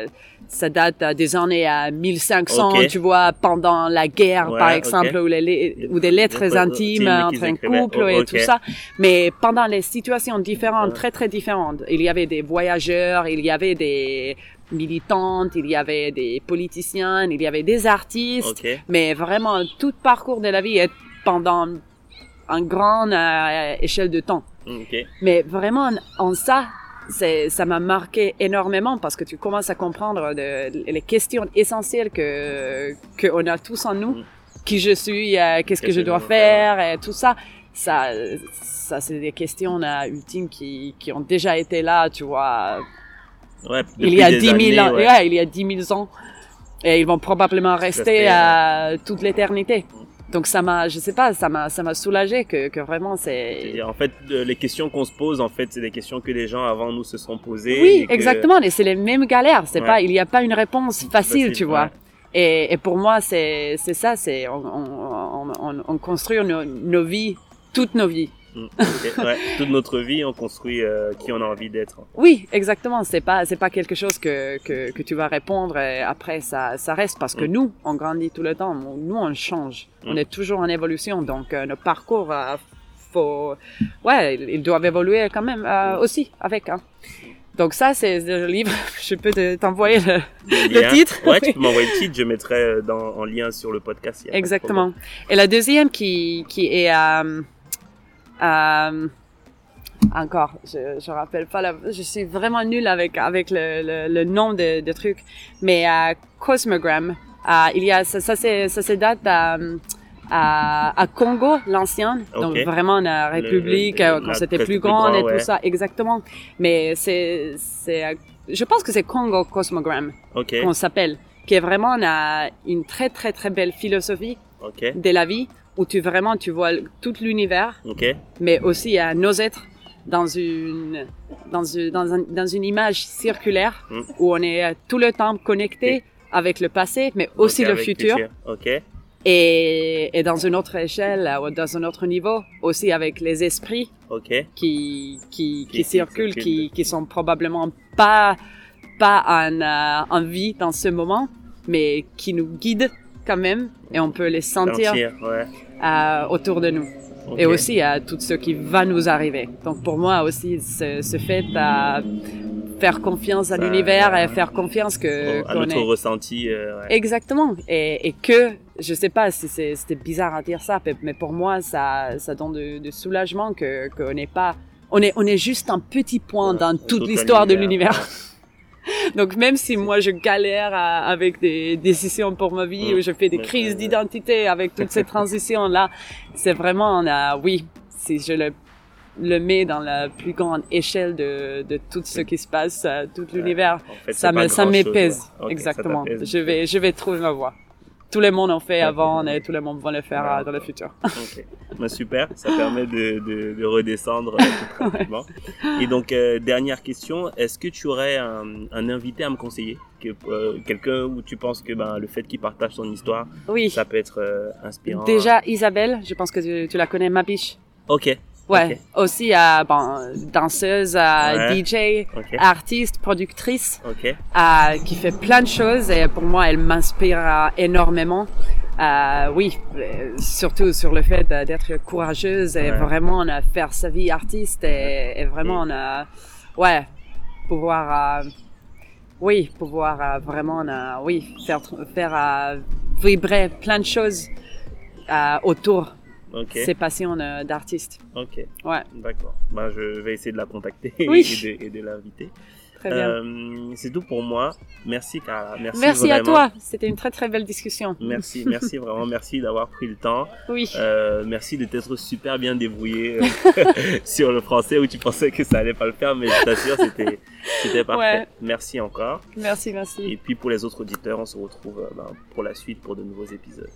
ça date euh, des années à 1500,
Ok.
tu vois, pendant la guerre,
Ouais,
par exemple, ou, les, les- ou des lettres
Des-
intimes entre un couple
Oh,
et tout ça. Mais pendant les situations différentes, très très différentes, il y avait des voyageurs, il y avait des militantes, il y avait des politiciens, il y avait des artistes, mais vraiment tout parcours de la vie est pendant une grande euh, échelle de temps. Mais vraiment en ça, ça m'a marqué énormément parce que tu commences à comprendre de- les questions essentielles que que on a tous en nous,
Mm.
qui je suis, euh, qu'est-ce que je dois faire? et tout ça. Ça, ça c'est des questions euh, ultimes qui, qui ont déjà été là, tu vois,
Ouais,
il y a
des
10 000
années,
ans,
ouais.
ouais, il y a 10 000 ans. Et ils vont probablement rester
Rester,
à toute l'éternité. Donc ça m'a, je sais pas, ça m'a, ça m'a soulagé que, que vraiment c'est.
En fait, euh, les questions qu'on se pose, en fait, c'est des questions que les gens avant nous se sont posées.
Oui,
et que-
exactement. Et c'est les mêmes galères. C'est
Ouais.
pas, il n'y a pas une réponse facile,
Facile,
tu vois.
ouais.
Et, et pour moi, c'est, c'est ça. C'est, on, on, on, on construit nos, nos vies, toutes nos vies.
Mm, ouais. Toute notre vie, on construit euh, qui on a envie d'être.
Oui, exactement. C'est pas, c'est pas quelque chose que, que, que tu vas répondre et après ça, ça reste parce que
Mm.
nous, on grandit tout le temps. Nous, on change. On
Mm.
est toujours en évolution. Donc, euh, nos parcours, euh, faut, ouais, ils doivent évoluer quand même euh, aussi avec. Hein. Donc ça, c'est le livre. Je peux te- t'envoyer le, le titre.
Ouais, tu peux m'envoyer le titre, je mettrai euh, dans, en lien sur le podcast.
Exactement. Et la deuxième qui, qui est euh, euh, encore, je je rappelle pas la, je suis vraiment nulle avec avec le, le, le nom de, de trucs, mais euh, Cosmogram, euh, il y a ça, ça c'est ça se date à, à, à Congo l'ancien, donc vraiment la République
le-
euh, quand c'était plus grande
grand,
et
ouais.
tout ça, exactement. Mais c'est c'est euh, je pense que c'est Congo Cosmogram
Ok,
qu'on s'appelle, qui est vraiment euh, une très très très belle philosophie
ok,
de la vie où tu vraiment tu vois tout l'univers, mais aussi à nos êtres dans une dans une dans, un- dans une image circulaire
Mm.
où on est euh, tout le temps connecté avec le passé, mais aussi le futur. et, et dans une autre échelle, ou dans un autre niveau, aussi avec les esprits qui qui, qui, circulent,
circulent.
qui, qui sont probablement pas pas en, euh, en vie dans ce moment, mais qui nous guident quand même et on peut les sentir.
Sentir, ouais.
Euh, autour de nous et aussi à tout ce qui va nous arriver. Donc pour moi aussi, ce, ce fait à faire confiance à l'univers
euh,
et faire confiance que
à
qu'on
notre
est
ressenti. euh, ouais.
exactement et, et que je sais pas si c'était bizarre à dire ça, mais- pour moi ça ça donne de, de soulagement que qu'on n'est pas on est on est juste un petit point
Ouais,
dans
tout
toute l'histoire de l'univers. Donc même si moi je galère à- avec des décisions pour ma vie, où je fais des
Mais,
crises
euh,
d'identité avec toutes ces transitions là, c'est vraiment oui, si je le le mets dans la plus grande échelle de, de tout ce qui se passe, tout l'univers,
En fait,
ça me ça m'épaise exactement.
ça
je vais je vais trouver ma voie. Tout le monde en fait avant et tout le monde va le faire euh, dans le futur.
Bah, super, ça permet de, de, de redescendre euh, tout. Et donc, euh, dernière question, est-ce que tu aurais un, un invité à me conseiller? Que, euh, Quelqu'un où tu penses que ben, le fait qu'il partage son histoire,
Oui.
ça peut être euh, inspirant
Déjà Isabelle, je pense que tu, tu la connais, ma biche.
Ok,
Ouais, aussi euh, bon, danseuse, euh,
Ouais.
DJ, artiste, productrice,
ok,
euh, qui fait plein de choses et pour moi elle m'inspire euh, énormément. Euh, oui, euh, surtout sur le fait d'être courageuse et
Ouais.
vraiment faire sa vie artiste et, et vraiment euh, ouais pouvoir euh, oui pouvoir vraiment euh, oui faire faire vibrer plein de choses euh, autour
ok,
ses passions euh, d'artiste.
ok,
Ouais,
d'accord. Ben, je vais essayer de la contacter
Oui.
et de, l'inviter.
très bien.
Euh, C'est tout pour moi. Merci, Carla. Merci,
Merci à toi. C'était une très très belle discussion.
Merci, merci vraiment, merci d'avoir pris le temps.
Oui.
Euh, merci de t'être super bien débrouillé euh, sur le français où tu pensais que ça allait pas le faire, mais je t'assure, c'était, c'était parfait.
Ouais.
Merci encore.
Merci, merci.
Et puis pour les autres auditeurs, on se retrouve ben, pour la suite pour de nouveaux épisodes.